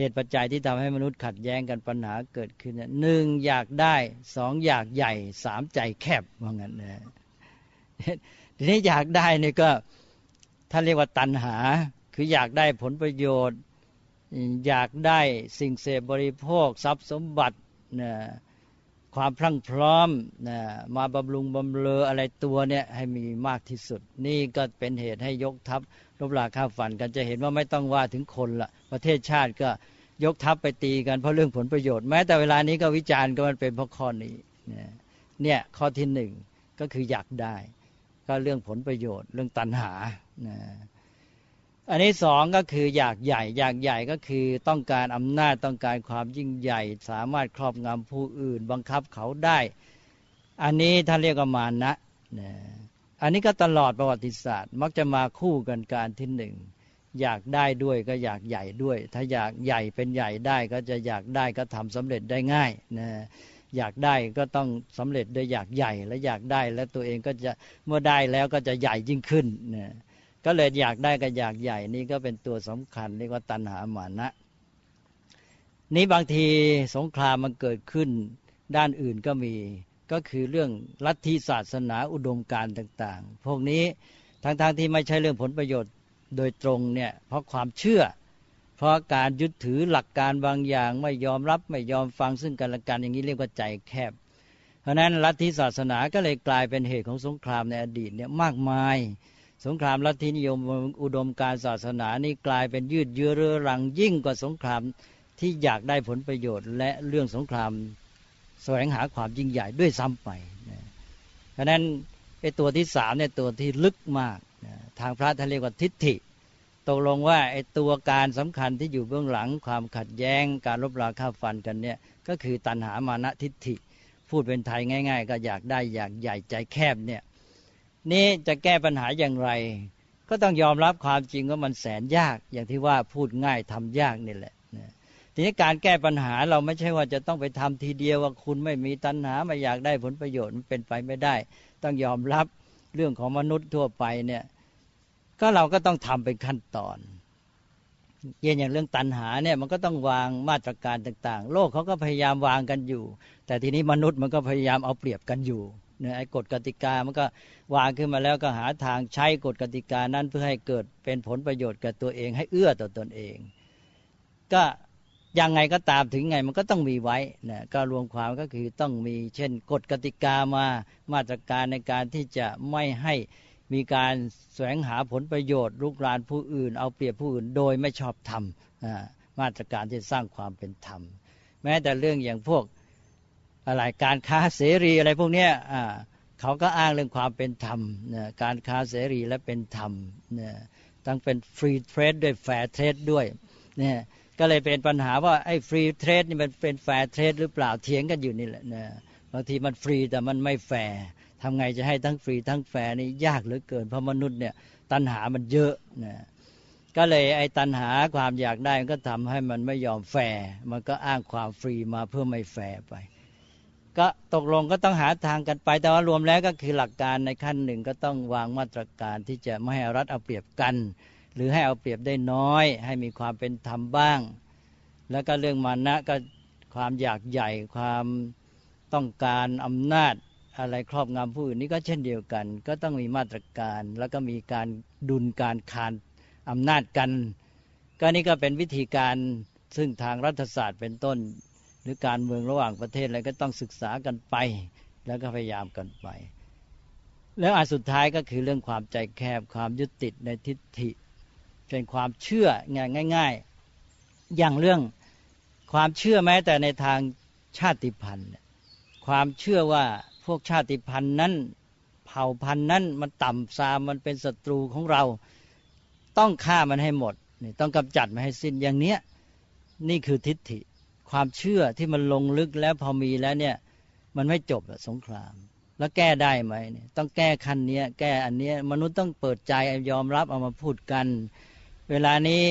เหตุปัจจัยที่ทำให้มนุษย์ขัดแย้งกันปัญหาเกิดขึ้นหนึ่งอยากได้สองอยากใหญ่สามใจแคบว่างั้นนะทีนี้อยากได้นี่ก็ท่านเรียกว่าตัณหา คืออยากได้ผลประโยชน์ อยากได้สิ่งเสพบริโภค ทรัพย์สมบัตินะ ความพรั่งพร้อมนะมาบำรุงบำเรออะไรตัวเนี่ยให้มีมากที่สุด นี่ก็เป็นเหตุให้ยกทัพรบราข้าฟันกันจะเห็นว่าไม่ต้องว่าถึงคนละประเทศชาติก็ยกทัพไปตีกันเพราะเรื่องผลประโยชน์แม้แต่เวลานี้ก็วิจารณ์ก็มันเป็นเพราะข้อนี้เนี่ยข้อที่หนึ่งก็คืออยากได้ ก็เรื่องผลประโยชน์เรื่องตัณหานะ อันนี้สองก็คืออยากใหญ่ อยากใหญ่ก็คือต้องการอำนาจต้องการความยิ่งใหญ่ สามารถครอบงำผู้อื่น บังคับเขาได้ อันนี้ท่านเรียกว่ามานะนะอันนี้ก็ตลอดประวัติศาสตร์ มักจะมาคู่กันการที่หนึ่งอยากได้ด้วยก็อยากใหญ่ด้วย ถ้าอยากใหญ่เป็นใหญ่ได้ก็จะอยากได้ก็ทำสำเร็จได้ง่ายนะอยากได้ก็ต้องสำเร็จโดยอยากใหญ่และอยากได้แล้วตัวเองก็จะเมื่อได้แล้วก็จะใหญ่ยิ่งขึ้นนะ ก็เลยอยากได้กับอยากใหญ่นี่ก็เป็นตัวสำคัญเรียกว่าตัณหาหมานะ นี้บางทีสงครามมันเกิดขึ้น ด้านอื่นก็มีก็คือเรื่องลัทธิศาสนาอุดมการต่างๆ พวกนี้ทั้งๆทที่ไม่ใช่เรื่องผลประโยชน์โดยตรงเนี่ยเพราะความเชื่อ เพราะการยึดถือหลักการบางอย่างไม่ยอมรับไม่ยอมฟังซึ่งกันและกันอย่างนี้เรียกว่าใจแคบ เพราะนั้นลัทธิศาสนาก็เลยกลายเป็นเหตุของสงครามในอดีตเนี่ยมากมาย สงครามลัทธินิยมอุดมการศาสนานี่กลายเป็นยืดเยื้อเรื้อรังยิ่งกว่าสงครามที่อยากได้ผลประโยชน์ และเรื่องสงครามแสวงหาความยิ่งใหญ่ด้วยซ้ำไปนะเพราะนั้นไอ้ตัวที่สามเนี่ยตัวที่ลึกมากนะทางพระท่านเรียกว่าทิฏฐิ ตกลงว่าไอ้ตัวการสำคัญที่อยู่เบื้องหลัง ความขัดแย้งการลบราค่าฟันกันเนี่ยก็คือตัณหามานะทิฏฐิ พูดเป็นไทยง่าย ๆ ก็อยากได้อยากใหญ่ใจแคบเนี่ย นี้จะแก้ปัญหาอย่างไร ก็ต้องยอมรับความจริงว่ามันแสนยาก อย่างที่ว่าพูดง่ายทำยากนี่แหละทีนี้การแก้ปัญหาเราไม่ใช่ว่าจะต้องไปทำทีเดียวว่าคุณไม่มีตัณหาไม่อยากได้ผลประโยชน์มันเป็นไปไม่ได้ ต้องยอมรับเรื่องของมนุษย์ทั่วไปเนี่ยก็เราก็ต้องทำเป็นขั้นตอนเย็นอย่างเรื่องตันหาเนี่ยมันก็ต้องวางมาตรการต่าง ๆ โลกเขาก็พยายามวางกันอยู่ แต่ทีนี้มนุษย์มันก็พยายามเอาเปรียบกันอยู่ เนี่ยไอ้กฎกติกามันก็วางขึ้นมาแล้วก็หาทางใช้กฎกติกานั้นเพื่อให้เกิดเป็นผลประโยชน์กับตัวเองให้เอื้อต่อตอนเอง ก็ยังไงก็ตามถึงไงมันก็ต้องมีไว้นะก็รวมความก็คือต้องมีเช่นกฎกติกามามาตรการในการที่จะไม่ให้มีการแสวงหาผลประโยชน์ลุกรานผู้อื่น เอาเปรียบผู้อื่นโดยไม่ชอบธรรมมาตรการที่สร้างความเป็นธรรม แม้แต่เรื่องอย่างพวก อะไรการค้าเสรีอะไรพวกนี้เขาก็อ้างเรื่องความเป็นธรรมการค้าเสรีและเป็นธรรมตั้งเป็น free trade ด้วย fair trade ด้วยเนี่ยก็เลยเป็นปัญหาว่าไอ้ free trade นี่มันเป็น fair trade หรือเปล่าเถียงกันอยู่นี่แหละนะบางทีมันฟรีแต่มันไม่แฟร์ทำไงจะให้ทั้งฟรีทั้งแฟร์นี่ยากเหลือเกินเพราะมนุษย์เนี่ยตัณหามันเยอะนะก็เลยไอ้ตัณหาความอยากได้มันก็ทำให้มันไม่ยอมแฟร์มันก็อ้างความฟรีมาเพื่อไม่แฟร์ไป ก็ตกลงก็ต้องหาทางกันไป แต่ว่ารวมแล้วก็คือหลักการในขั้นหนึ่งก็ต้องวางมาตรการที่จะไม่ให้รัฐเอาเปรียบกัน หรือให้เอาเปรียบได้น้อย ให้มีความเป็นธรรมบ้าง แล้วก็เรื่องมานะก็ความอยากใหญ่ความต้องการอำนาจอะไรครอบงำผู้อื่นนี่ก็เช่นเดียวกัน ก็ต้องมีมาตรการ แล้วก็มีการดุลการคานอำนาจกัน ก็นี่ก็เป็นวิธีการซึ่งทางรัฐศาสตร์เป็นต้น หรือการเมืองระหว่างประเทศอะไรก็ต้องศึกษากันไป แล้วก็พยายามกันไป แล้วอันสุดท้ายก็คือเรื่องความใจแคบความยึดติดในทิฏฐิเป็นความเชื่อง่ายๆ อย่างเรื่องความเชื่อแม้แต่ในทางชาติพันธุ์ความเชื่อว่าพวกชาติพันธุ์นั้น เผ่าพันธุ์นั้นมันต่ำซามมันเป็นศัตรูของเรา ต้องฆ่ามันให้หมดนี่ต้องกำจัดมันให้สิ้นอย่างเนี้ยนี่คือทิฏฐิ ความเชื่อที่มันลงลึกแล้วพอมีแล้วเนี่ย มันไม่จบสงคราม แล้วแก้ได้ไหมเนี่ยต้องแก้คันนี้แก้อันนี้มนุษย์ต้องเปิดใจยอมรับเอามาพูดกัน เวลานี้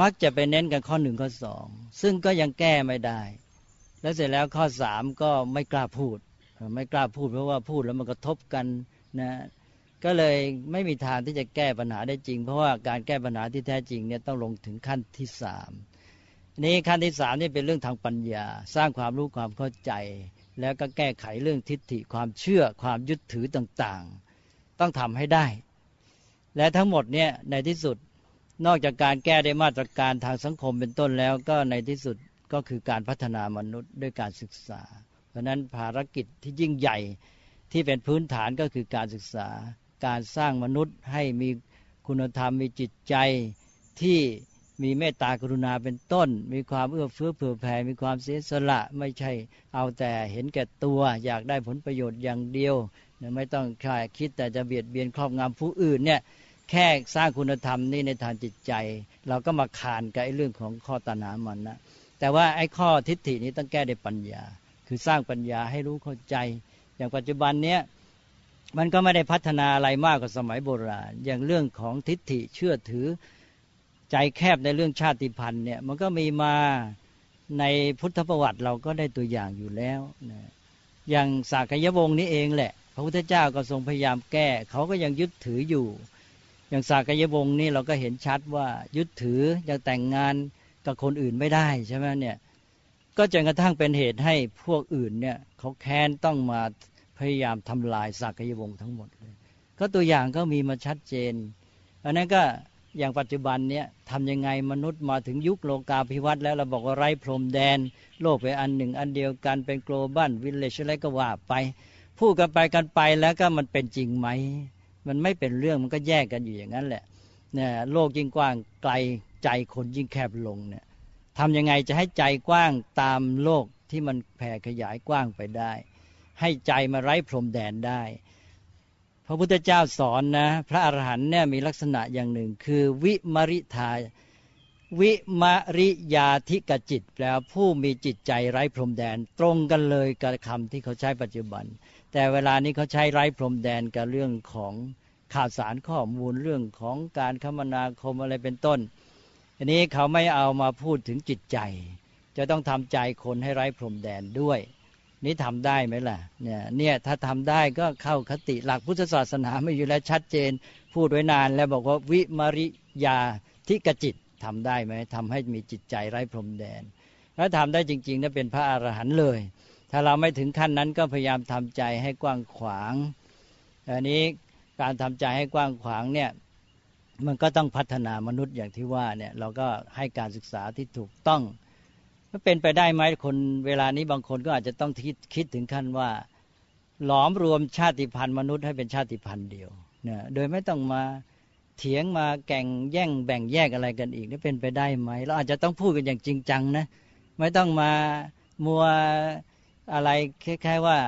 มักจะไปเน้นกันข้อหนึ่งข้อสองซึ่งก็ยังแก้ไม่ได้ แล้วเสร็จแล้วข้อสามก็ไม่กล้าพูด ไม่กล้าพูดเพราะว่าพูดแล้วมันกระทบกันนะก็เลยไม่มีทางที่จะแก้ปัญหาได้จริง เพราะว่าการแก้ปัญหาที่แท้จริงเนี่ยต้องลงถึงขั้นที่สาม นี้ขั้นที่สามนี่เป็นเรื่องทางปัญญา สร้างความรู้ความเข้าใจ แล้วก็แก้ไขเรื่องทิฏฐิความเชื่อความยึดถือต่างๆ ต้องทำให้ได้ และทั้งหมดเนี่ยในที่สุดนอกจากการแก้ได้มาตรการทางสังคมเป็นต้นแล้วก็ในที่สุดก็คือการพัฒนามนุษย์ด้วยการศึกษา เพราะนั้นภารกิจที่ยิ่งใหญ่ที่เป็นพื้นฐานก็คือการศึกษา การสร้างมนุษย์ให้มีคุณธรรมมีจิตใจที่ มีเมตตากรุณาเป็นต้น มีความเอื้อเฟื้อเผื่อแผ่มีความเสียสละไม่ใช่เอาแต่เห็นแก่ตัวอยากได้ผลประโยชน์อย่างเดียวไม่ต้องใช่คิดแต่จะเบียดเบียนครอบงำผู้อื่นเนี่ยแค่สร้างคุณธรรมนี่ในทางจิตใจ เราก็มาขานกับไอ้เรื่องของข้อตนามันนะแต่ว่าไอ้ข้อทิฏฐินี้ต้องแก้ด้วยปัญญา คือสร้างปัญญาให้รู้เข้าใจ อย่างปัจจุบันเนี้ยมันก็ไม่ได้พัฒนาอะไรมากกว่าสมัยโบราณ อย่างเรื่องของทิฏฐิเชื่อถือ ใจแคบในเรื่องชาติพันธุ์เนี่ยมันก็มีมาในพุทธประวัติเราก็ได้ตัวอย่างอยู่แล้วนะอย่างสากยวงศ์นี้เองแหละ พระพุทธเจ้าก็ทรงพยายามแก้ เขาก็ยังยึดถืออยู่ อย่างสากยวงศ์นี่เราก็เห็นชัดว่ายึดถือยังแต่งงานกับคนอื่นไม่ได้ใช่ไหมเนี่ยก็จนกระทั่งเป็นเหตุให้พวกอื่นเนี่ยเขาแค้นต้องมาพยายามทำลายสากยวงศ์ทั้งหมดเลยก็ตัวอย่างก็มีมาชัดเจนอันนั้นก็ อย่างปัจจุบันเนี่ยทำยังไงมนุษย์มาถึงยุคโลกาภิวัตน์แล้วเราบอกว่าไร้พรมแดน โลกเป็นอันหนึ่ง อันเดียวกันเป็น global village อะไรก็ว่าไป พูดกันไปกันไปแล้วก็มันเป็นจริงไหม มันไม่เป็นเรื่องมันก็แยกกันอยู่อย่างนั้นแหละเนี่ยโลกยิ่งกว้างไกลใจคนยิ่งแคบลงเนี่ยทำยังไงจะให้ใจกว้างตามโลกที่มันแผ่ขยายกว้างไปได้ ให้ใจมาไร้พรมแดนได้ ระพุทธเจ้าสอนนะ พระอรหันต์เนี่ยมีลักษณะอย่างหนึ่ง คือวิมริทาวิมริยาธิกจิตแปลผู้มีจิตใจไร้พรมแดน ตรงกันเลยกับคำที่เขาใช้ปัจจุบัน แต่เวลานี้เขาใช้ไร้พรมแดนกับเรื่องของข่าวสารข้อมูลเรื่องของการคมนาคมอะไรเป็นต้น อันนี้เขาไม่เอามาพูดถึงจิตใจ จะต้องทำใจคนให้ไร้พรมแดนด้วย นี่ทำได้ไหมล่ะเนี่ยเนี่ยถ้าทำได้ก็เข้าคติหลักพุทธศาสนาไม่อยู่แล้วชัดเจน พูดไว้นานแล้วบอกว่าวิมาริยาทิกจิตทำได้ไหมทำให้มีจิตใจไร้พรมแดนถ้าทำได้จริงๆนั่นเป็นพระอรหันต์เลย ถ้าเราไม่ถึงขั้นนั้นก็พยายามทำใจให้กว้างขวางอันนี้การทำใจให้กว้างขวางเนี่ยมันก็ต้องพัฒนามนุษย์อย่างที่ว่าเนี่ยเราก็ให้การศึกษาที่ถูกต้อง มันเป็นไปได้ไหมคนเวลานี้บางคนก็อาจจะต้องคิดคิดถึงขั้นว่า หลอมรวมชาติพันธุ์มนุษย์ให้เป็นชาติพันธุ์เดียวเนี่ยโดยไม่ต้องมาเถียงมาแก่งแย่งแบ่งแยกอะไรกันอีกนี่เป็นไปได้ไหมเราอาจจะต้องพูดกันอย่างจริงจังนะไม่ต้องมามัวอะไรคล้ายๆว่า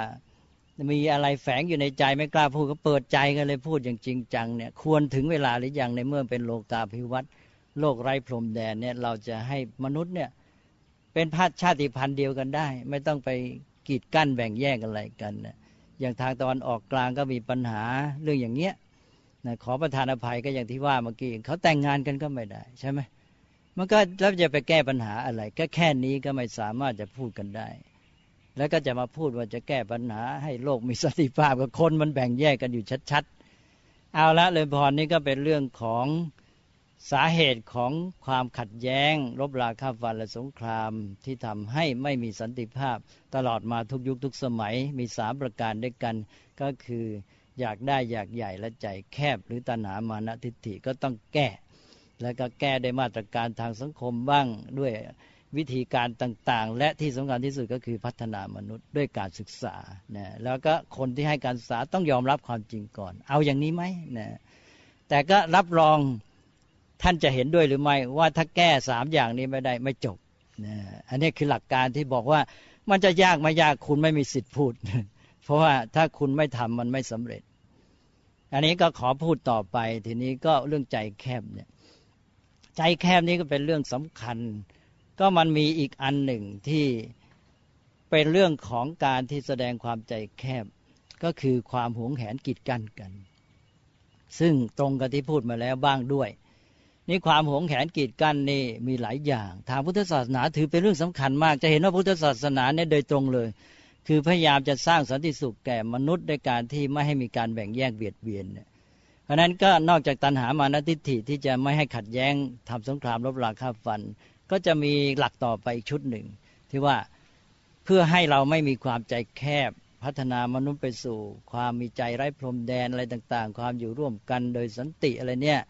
มีอะไรแฝงอยู่ในใจไม่กล้าพูดก็เปิดใจกันเลยพูดอย่างจริงจังเนี่ยควรถึงเวลาหรือยังในเมื่อเป็นโลกาภิวัตน์โลกไร้พรมแดนเนี่ยเราจะให้มนุษย์เนี่ย เป็นพาชาติพันธุ์เดียวกันได้ ไม่ต้องไปกีดกั้นแบ่งแยกอะไรกันนะอย่างทางตะวันออกกลางก็มีปัญหาเรื่องอย่างเงี้ยนะขอประทานอภัยก็อย่างที่ว่าเมื่อกี้เขาแต่งงานกันก็ไม่ได้ใช่ไหมมันก็แล้วจะไปแก้ปัญหาอะไร ก็แค่นี้ก็ไม่สามารถจะพูดกันได้ แล้วก็จะมาพูดว่าจะแก้ปัญหา ให้โลกมีสติภาพกับคนมันแบ่งแยกกันอยู่ชัดๆ เอาละเลยพรนี่ก็เป็นเรื่องของ สาเหตุของความขัดแย้ง รบราคาฟันและสงครามที่ทำให้ไม่มีสันติภาพ ตลอดมาทุกยุคทุกสมัยมีสามประการด้วยกัน ก็คืออยากได้อยากใหญ่และใจแคบหรือตัณหามานะทิฏฐิก็ต้องแก้ แล้วก็แก้ได้มาตรการทางสังคมบ้างด้วยวิธีการต่างๆ และที่สำคัญที่สุดก็คือพัฒนามนุษย์ด้วยการศึกษานะแล้วก็คนที่ให้การศึกษาต้องยอมรับความจริงก่อน เอาอย่างนี้ไหมนะแต่ก็รับรอง ท่านจะเห็นด้วยหรือไม่ว่าถ้าแก้สามอย่างนี้ไม่ได้ไม่จบนะอันนี้คือหลักการที่บอกว่ามันจะยากไม่ยากคุณไม่มีสิทธิ์พูด เพราะว่าถ้าคุณไม่ทำมันไม่สำเร็จ อันนี้ก็ขอพูดต่อไป ทีนี้ก็เรื่องใจแคบเนี่ย ใจแคบนี้ก็เป็นเรื่องสำคัญ ก็มันมีอีกอันหนึ่งที่เป็นเรื่องของการที่แสดงความใจแคบ ก็คือความหวงแหนกีดกันกัน ซึ่งตรงกับที่พูดมาแล้วบ้างด้วย นี่ความหวงแขนกีดกันนี่มีหลายอย่าง ทางพุทธศาสนาถือเป็นเรื่องสำคัญมาก จะเห็นว่าพุทธศาสนาเนี่ยโดยตรงเลย คือพยายามจะสร้างสันติสุขแก่มนุษย์ด้วยการที่ไม่ให้มีการแบ่งแยกเบียดเบียนเนี่ยเพราะนั้นก็นอกจากตัณหามานติฐิที่จะไม่ให้ขัดแย้งทำสงครามรบราฆ่าฟัน ก็จะมีหลักต่อไปอีกชุดหนึ่ง ที่ว่าเพื่อให้เราไม่มีความใจแคบพัฒนามนุษย์ไปสู่ ความมีใจไร้พรมแดนอะไรต่าง ๆ ความอยู่ร่วมกันโดยสันติอะไรเนี่ย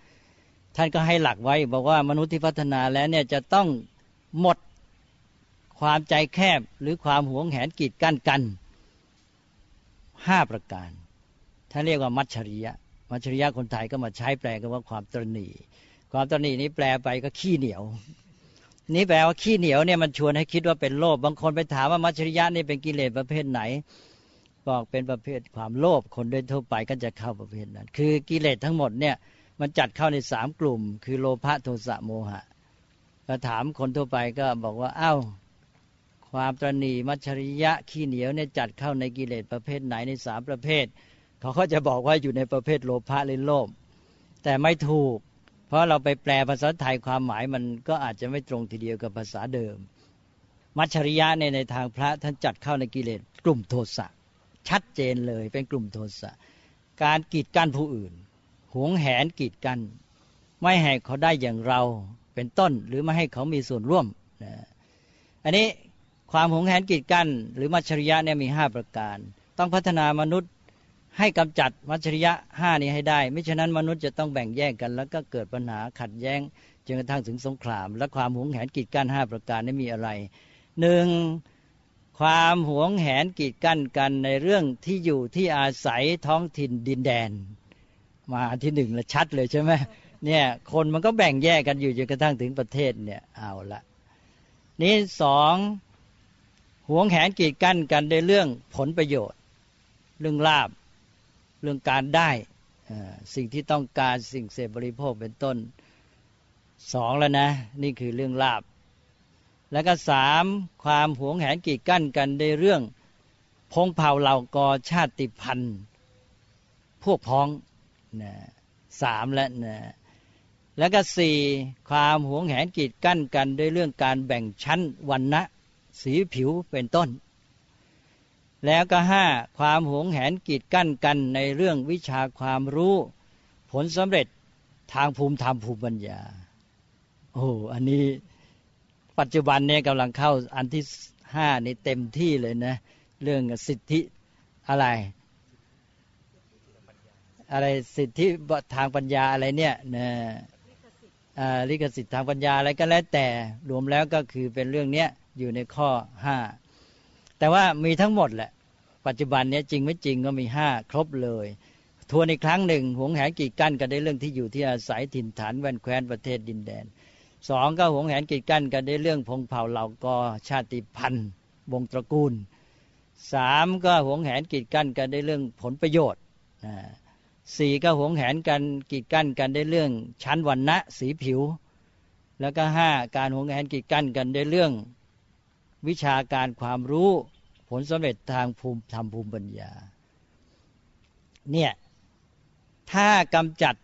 ท่านก็ให้หลักไว้ บอกว่ามนุษย์ที่พัฒนาแล้วเนี่ยจะต้องหมดความใจแคบหรือความหวงแหนกีดกั้นกันห้าประการท่านเรียกว่ามัชริยะ มัชริยะคนไทยก็มาใช้แปลกันว่าความตรณีความตรณีนี้แปลไปก็ขี้เหนียว นี่แปลว่าขี้เหนียวเนี่ยมันชวนให้คิดว่าเป็นโลภบางคนไปถามว่ามัชริยะนี่เป็นกิเลสประเภทไหน บอกเป็นประเภทความโลภคนโดยทั่วไปก็จะเข้าประเภทนั้น คือกิเลสทั้งหมดเนี่ย มันจัดเข้าในสามกลุ่ม คือโลภะโทสะโมหะก็ถามคนทั่วไปก็บอกว่าเอา้าความตรณีมัชริยะขี้เหนียวเนี่ยจัดเข้าในกิเลสประเภทไหนในสามประเภท เขาก็จะบอกว่าอยู่ในประเภทโลภะหรือโลภแต่ไม่ถูก เพราะเราไปแปลภาษาไทยความหมายมันก็อาจจะไม่ตรงทีเดียวกับภาษาเดิม มัชริยะในในทางพระท่านจัดเข้าในกิเลสกลุ่มโทสะชัดเจนเลยเป็นกลุ่มโทสะการกีดกั้นผู้อื่น หวงแหนกีดกัน ไม่ให้เขาได้อย่างเราเป็นต้น หรือไม่ให้เขามีส่วนร่วมนะอันนี้ความหวงแหนกีดกัน หรือมัชริยะเนี่ยมีห้าประการ ต้องพัฒนามนุษย์ให้กำจัดมัชริยะห้านี้ให้ได้ไม่ฉะนั้นมนุษย์จะต้องแบ่งแยกกัน แล้วก็เกิดปัญหาขัดแย้งจนกระทั่งถึงสงคราม และความหวงแหนกีดกันห้าประการนี้มีอะไรหนึ่งความหวงแหนกีดกั้นกันในเรื่องที่อยู่ที่อาศัยท้องถิ่นดินแดน มาที่หนึ่งแล้วชัดเลยใช่ไหมเนี่ยคนมันก็แบ่งแยกกันอยู่จนกระทั่งถึงประเทศเนี่ยเอาละนี่สองหวงแหนกีดกั้นกันในเรื่องผลประโยชน์ เรื่องลาบเรื่องการได้สิ่งที่ต้องการสิ่งเสพบริโภคเป็นต้นสองแล้วนะ นี่คือเรื่องลาบ แล้วก็สามความหวงแหนกีดกั้นกันในเรื่องพงเผ่าเหล่ากอชาติพันธุ์ พวกพ้อง นะสามแล้วนะแล้วก็สี่ความหวงแหนกีดกั้นกันด้วยเรื่องการแบ่งชั้นวันนะสีผิวเป็นต้น แล้วก็ห้าความหวงแหนกีดกั้นกันในเรื่องวิชาความรู้ ผลสำเร็จทางภูมิธรรมภูมิปัญญา โอ้อันนี้ปัจจุบันเนี่ยกำลังเข้าอันที่ห้านี่เต็มที่เลยนะ เรื่องสิทธิอะไร อะไรสิทธิทางปัญญาอะไรเนี่ยนะลิขสิทธิ์ทางปัญญาอะไรก็แล้วแต่รวมแล้วก็คือเป็นเรื่องเนี้ยอยู่ในข้อห้าแต่ว่ามีทั้งหมดแหละ ปัจจุบันเนี้ยจริงไม่จริงก็มีห้าครบเลย ทวนอีกครั้งหนึ่งหวงแหนกีดกั้นกันได้เรื่องที่อยู่ที่อาศัยถิ่นฐานแวนแคว้นประเทศดินแดนสองก็หวงแหนกีดกั้นกันได้เรื่องพงเผ่าเหล่ากอชาติพันธุ์วงตระกูลสามก็หวงแหนกีดกั้นกันได้เรื่องผลประโยชน์ สี่ก็หวงแหนกันกีดกั้นกันได้เรื่องชั้นวันณะสีผิว แล้วก็ห้าการหวงแหนกีดกั้นกันได้เรื่อง วิชาการความรู้ผลสำเร็จทางภูมิธรรมภูมิปัญญา เนี่ยถ้ากำจัด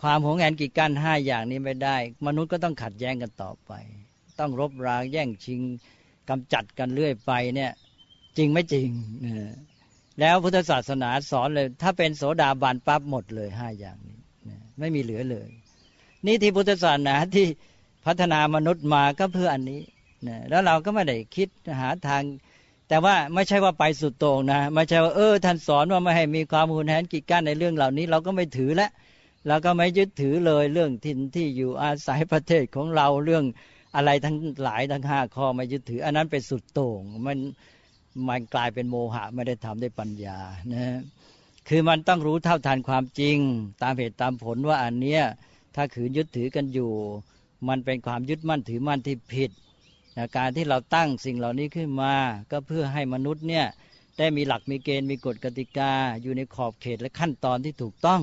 ความหวงแหนกีดกั้นห้าอย่างนี้ไม่ได้ มนุษย์ก็ต้องขัดแย้งกันต่อไป ต้องรบราแย่งชิงกำจัดกันเรื่อยไปเนี่ยจริงไม่จริง แล้วพุทธศาสนาสอนเลย ถ้าเป็นโสดาบันปั๊บหมดเลยห้าอย่างนี้ไม่มีเหลือเลย นี่ที่พุทธศาสนาที่พัฒนามนุษย์มาก็เพื่ออันนี้แล้วเราก็ไม่ได้คิดหาทาง แต่ว่าไม่ใช่ว่าไปสุดโต่งนะไม่ใช่ว่าเออท่านสอนว่าไม่ให้มีความหุนแหนกีดกั้นในเรื่องเหล่านี้ เราก็ไม่ถือล้วเราก็ไม่ยึดถือเลยเรื่องทินที่อยู่อาศัยประเทศของเราเรื่องอะไรทั้งหลายทั้งห้าข้อไม่ยึดถือ อันนั้นเป็นสุดโต่งมัน มันกลายเป็นโมหะไม่ได้ทำได้ปัญญานะคือมันต้องรู้เท่าทันความจริง ตามเหตุตามผลว่าอันเนี้ยถ้าขืนยึดถือกันอยู่ มันเป็นความยึดมั่นถือมั่นที่ผิดนะการที่เราตั้งสิ่งเหล่านี้ขึ้นมา ก็เพื่อให้มนุษย์เนี่ยได้มีหลักมีเกณฑ์มีกฎกติกา อยู่ในขอบเขตและขั้นตอนที่ถูกต้อง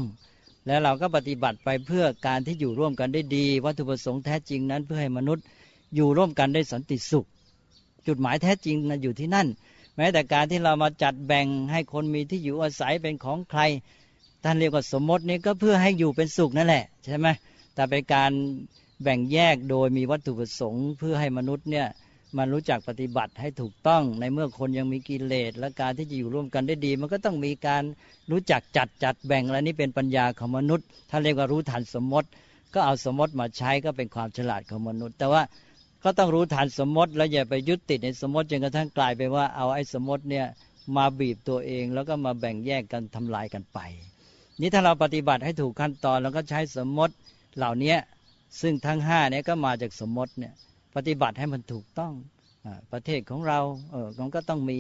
แล้วเราก็ปฏิบัติไปเพื่อการที่อยู่ร่วมกันได้ดี วัตถุประสงค์แท้จริงนั้นเพื่อให้มนุษย์อยู่ร่วมกันได้สันติสุข จุดหมายแท้จริงนะอยู่ที่นั่น แม้แต่การที่เรามาจัดแบ่งให้คนมีที่อยู่อาศัยเป็นของใครท่านเรียกว่าสมมตินี้ก็เพื่อให้อยู่เป็นสุขนั่นแหละใช่ไหมแต่เป็นการแบ่งแยกโดยมีวัตถุประสงค์ เพื่อให้มนุษย์เนี่ยมันรู้จักปฏิบัติให้ถูกต้องในเมื่อคนยังมีกิเลสและการที่จะอยู่ร่วมกันได้ดี มันก็ต้องมีการรู้จักจัดจัดแบ่งและนี่เป็นปัญญาของมนุษย์ถ้านเรียกว่ารู้ทันสมมติ ก็เอาสมมติมาใช้ก็เป็นความฉลาดของมนุษย์ แต่ว่า ก็ต้องรู้ทันสมมติ แล้วอย่าไปยึดติดในสมมติจนกระทั่งกลายไปว่าเอาไอ้สมมติเนี่ยมาบีบตัวเอง แล้วก็มาแบ่งแยกกันทำลายกันไป นี่ถ้าเราปฏิบัติให้ถูกขั้นตอนแล้วก็ใช้สมมติเหล่านี้ซึ่งทั้งห้าเนี่ยก็มาจากสมมติเนี่ยปฏิบัติให้มันถูกต้องอประเทศของเราเออมันก็ต้องมี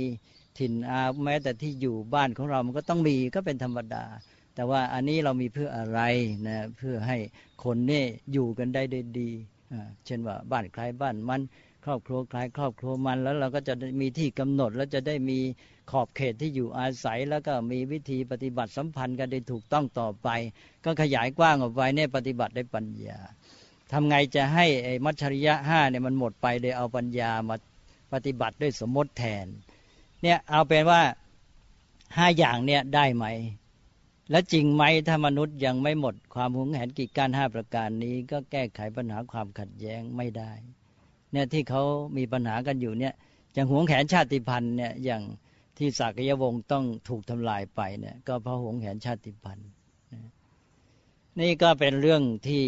ถิ่นอาแม้แต่ที่อยู่บ้านของเรามันก็ต้องมีก็เป็นธรรมดา แต่ว่าอันนี้เรามีเพื่ออะไรนะเพื่อให้คนเนี่ยอยู่กันได้ได้ดี เช่นว่าบ้านใครบ้านมันครอบครัวใครครอบครัวมัน แล้วเราก็จะมีที่กำหนด แล้วจะได้มีขอบเขตที่อยู่อาศัย แล้วก็มีวิธีปฏิบัติสัมพันธ์กันได้ถูกต้องต่อไป ก็ขยายกว้างออกไปเนี่ยปฏิบัติได้ปัญญาทำไงจะให้ไอ้มัชริยะห้าเนี่ยมันหมดไปโดยเอาปัญญามาปฏิบัติด้วยสมมติแทนเนี่ยเอาเป็นว่าห้าอย่างเนี่ยได้ไหม และจริงไหมถ้ามนุษย์ยังไม่หมดความหวงแหนกิจการห้าประการนี้ ก็แก้ไขปัญหาความขัดแย้งไม่ได้ เนี่ยที่เขามีปัญหากันอยู่เนี่ยอย่างหวงแหนชาติพันธุ์เนี่ยอย่างที่สากยวงศ์ต้องถูกทำลายไปเนี่ยก็เพราะหวงแหนชาติพันธุ์นี่ก็เป็นเรื่องที่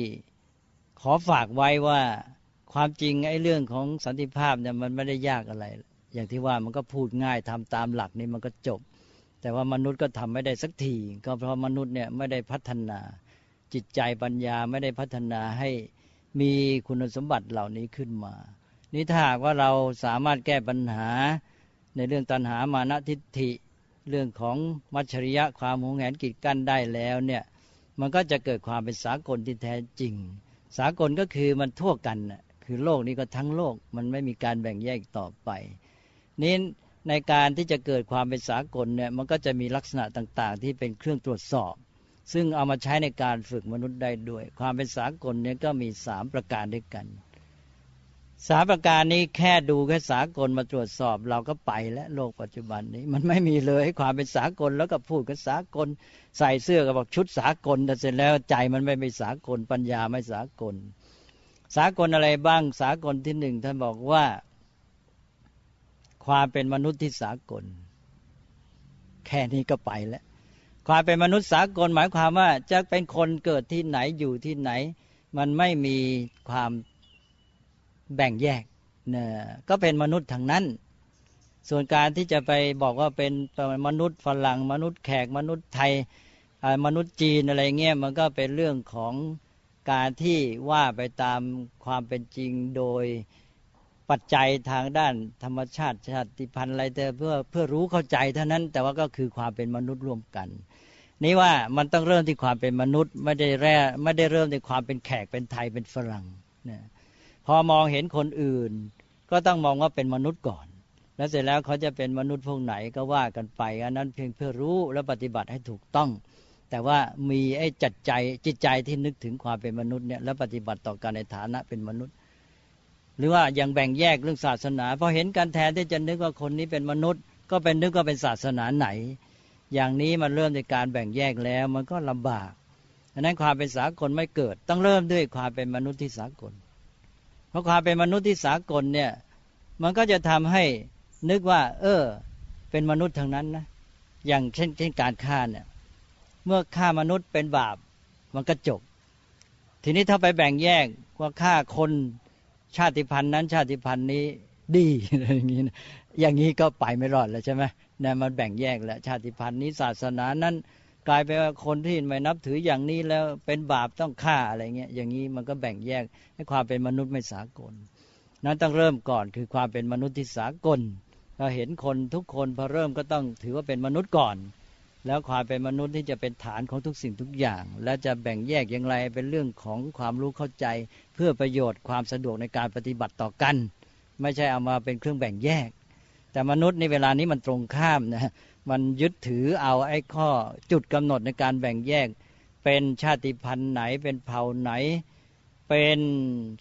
ขอฝากไว้ว่าความจริงไอ้เรื่องของสันติภาพเนี่ยมันไม่ได้ยากอะไร อย่างที่ว่ามันก็พูดง่ายทำตามหลักนี่มันก็จบ แต่ว่ามนุษย์ก็ทำไม่ได้สักที ก็เพราะมนุษย์เนี่ยไม่ได้พัฒนาจิตใจปัญญาไม่ได้พัฒนาให้มีคุณสมบัติเหล่านี้ขึ้นมา นี่ถ้าหากว่าเราสามารถแก้ปัญหาในเรื่องตัณหามานะทิฏฐิ เรื่องของมัชริยะความหงแหนกิจกั้นได้แล้วเนี่ยมันก็จะเกิดความเป็นสากลที่แท้จริง สากลก็คือมันทั่วกัน คือโลกนี้ก็ทั้งโลก มันไม่มีการแบ่งแยกต่อไป นี้ ในการที่จะเกิดความเป็นสากลเนี่ยมันก็จะมีลักษณะต่างๆ ที่เป็นเครื่องตรวจสอบ ซึ่งเอามาใช้ในการฝึกมนุษย์ได้ด้วย ความเป็นสากลเนี่ยก็มีสามประการด้วยกันสามประการนี้แค่ดูแค่สากลมาตรวจสอบ เราก็ไปแล้วโลกปัจจุบันนี้ มันไม่มีเลยความเป็นสากลแล้วก็พูดกันสากล ใส่เสื้อก็บอกชุดสากลแต่เสร็จแล้วใจมันไม่เป็นสากลปัญญาไม่สากล สากลอะไรบ้างสากลที่หนึ่งท่านบอกว่า ความเป็นมนุษย์ที่สากล แค่นี้ก็ไปแล้ว ความเป็นมนุษย์สากลหมายความว่าจะเป็นคนเกิดที่ไหนอยู่ที่ไหน มันไม่มีความแบ่งแยกนะก็เป็นมนุษย์ทางนั้น ส่วนการที่จะไปบอกว่าเป็นมนุษย์ฝรั่งมนุษย์แขกมนุษย์ไทยมนุษย์จีนอะไรเงี้ยมันก็เป็นเรื่องของการที่ว่าไปตามความเป็นจริงโดย ปัจจัยทางด้านธรรมชาติชาติพันธุ์อะไรแต่เพื่อเพื่อรู้เข้าใจเท่านั้น แต่ว่าก็คือความเป็นมนุษย์ร่วมกัน นี่ว่ามันต้องเริ่มที่ความเป็นมนุษย์ไม่ได้แร่ไม่ได้เริ่มที่ความเป็นแขกเป็นไทยเป็นฝรั่งนะพอมองเห็นคนอื่น ก็ต้องมองว่าเป็นมนุษย์ก่อน แล้วเสร็จแล้วเขาจะเป็นมนุษย์พวกไหนก็ว่ากันไปอันนั้นเพียงเพื่อรู้และปฏิบัติให้ถูกต้อง แต่ว่ามีไอ้จัดใจจิตใจที่นึกถึงความเป็นมนุษย์เนี่ยและปฏิบัติต่อการในฐานะเป็นมนุษย์ รือว่ายังแบ่งแยกเรื่องศาสนาพอเห็นกันแทนที่จะนึกว่าคนนี้เป็นมนุษย์ ก็เป็นนึกว่าเป็นศาสนาไหน อย่างนี้มันเริ่มในการแบ่งแยกแล้วมันก็ลำบากดังนั้นความเป็นสากลไม่เกิด ต้องเริ่มด้วยความเป็นมนุษย์ที่สากล เพราะความเป็นมนุษย์ที่สากลเนี่ยมันก็จะทำให้นึกว่า เออ เป็นมนุษย์ทางนั้นนะอย่างเช่นเช่นการฆ่าเนี่ยเมื่อฆ่ามนุษย์เป็นบาปมันก็จบ ทีนี้ถ้าไปแบ่งแยกว่าฆ่าคน ชาติพันธุ์นั้นชาติพันธุ์นี้ดีอะไรอย่างนี้อย่างนี้ก็ไปไม่รอดแล้วใช่ไหมเนี่ยมันแบ่งแยกแล้วชาติพันธุ์นี้ศาสนานั้นกลายเป็นว่าคนที่ไม่นับถืออย่างนี้แล้วเป็นบาปต้องฆ่าอะไรเงี้ยอย่างนี้มันก็แบ่งแยกให้ความเป็นมนุษย์ไม่สากล นั้นต้องเริ่มก่อนคือความเป็นมนุษย์ที่สากลเราเห็นคนทุกคนพอเริ่มก็ต้องถือว่าเป็นมนุษย์ก่อน แล้วความเป็นมนุษย์ที่จะเป็นฐานของทุกสิ่งทุกอย่าง และจะแบ่งแยกอย่างไรเป็นเรื่องของความรู้เข้าใจ เพื่อประโยชน์ความสะดวกในการปฏิบัติต่อกัน ไม่ใช่เอามาเป็นเครื่องแบ่งแยก แต่มนุษย์ในเวลานี้มันตรงข้ามนะมันยึดถือเอาไอ้ข้อจุดกำหนดในการแบ่งแยก เป็นชาติพันธุ์ไหนเป็นเผ่าไหน เป็น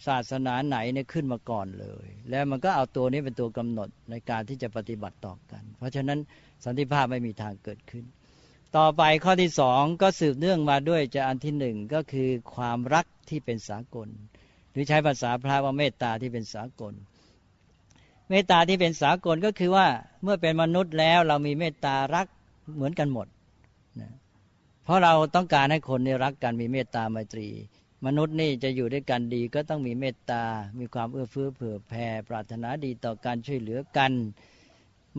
ศาสนาไหนเนี่ยขึ้นมาก่อนเลย แล้วมันก็เอาตัวนี้เป็นตัวกำหนดในการที่จะปฏิบัติต่อกัน เพราะฉะนั้นสันติภาพไม่มีทางเกิดขึ้น ต่อไปข้อที่สองก็สืบเนื่องมาด้วยจะอันที่หนึ่งก็คือความรักที่เป็นสากล หรือใช้ภาษาพระว่าเมตตาที่เป็นสากล เมตตาที่เป็นสากลก็คือว่าเมื่อเป็นมนุษย์แล้วเรามีเมตตารักเหมือนกันหมดนะเพราะเราต้องการให้คนนี่รักกันมีเมตตาไมตรี มนุษย์นี่จะอยู่ด้วยกันดีก็ต้องมีเมตตา มีความเอื้อเฟื้อเผื่อแผ่ปรารถนาดีต่อการช่วยเหลือกัน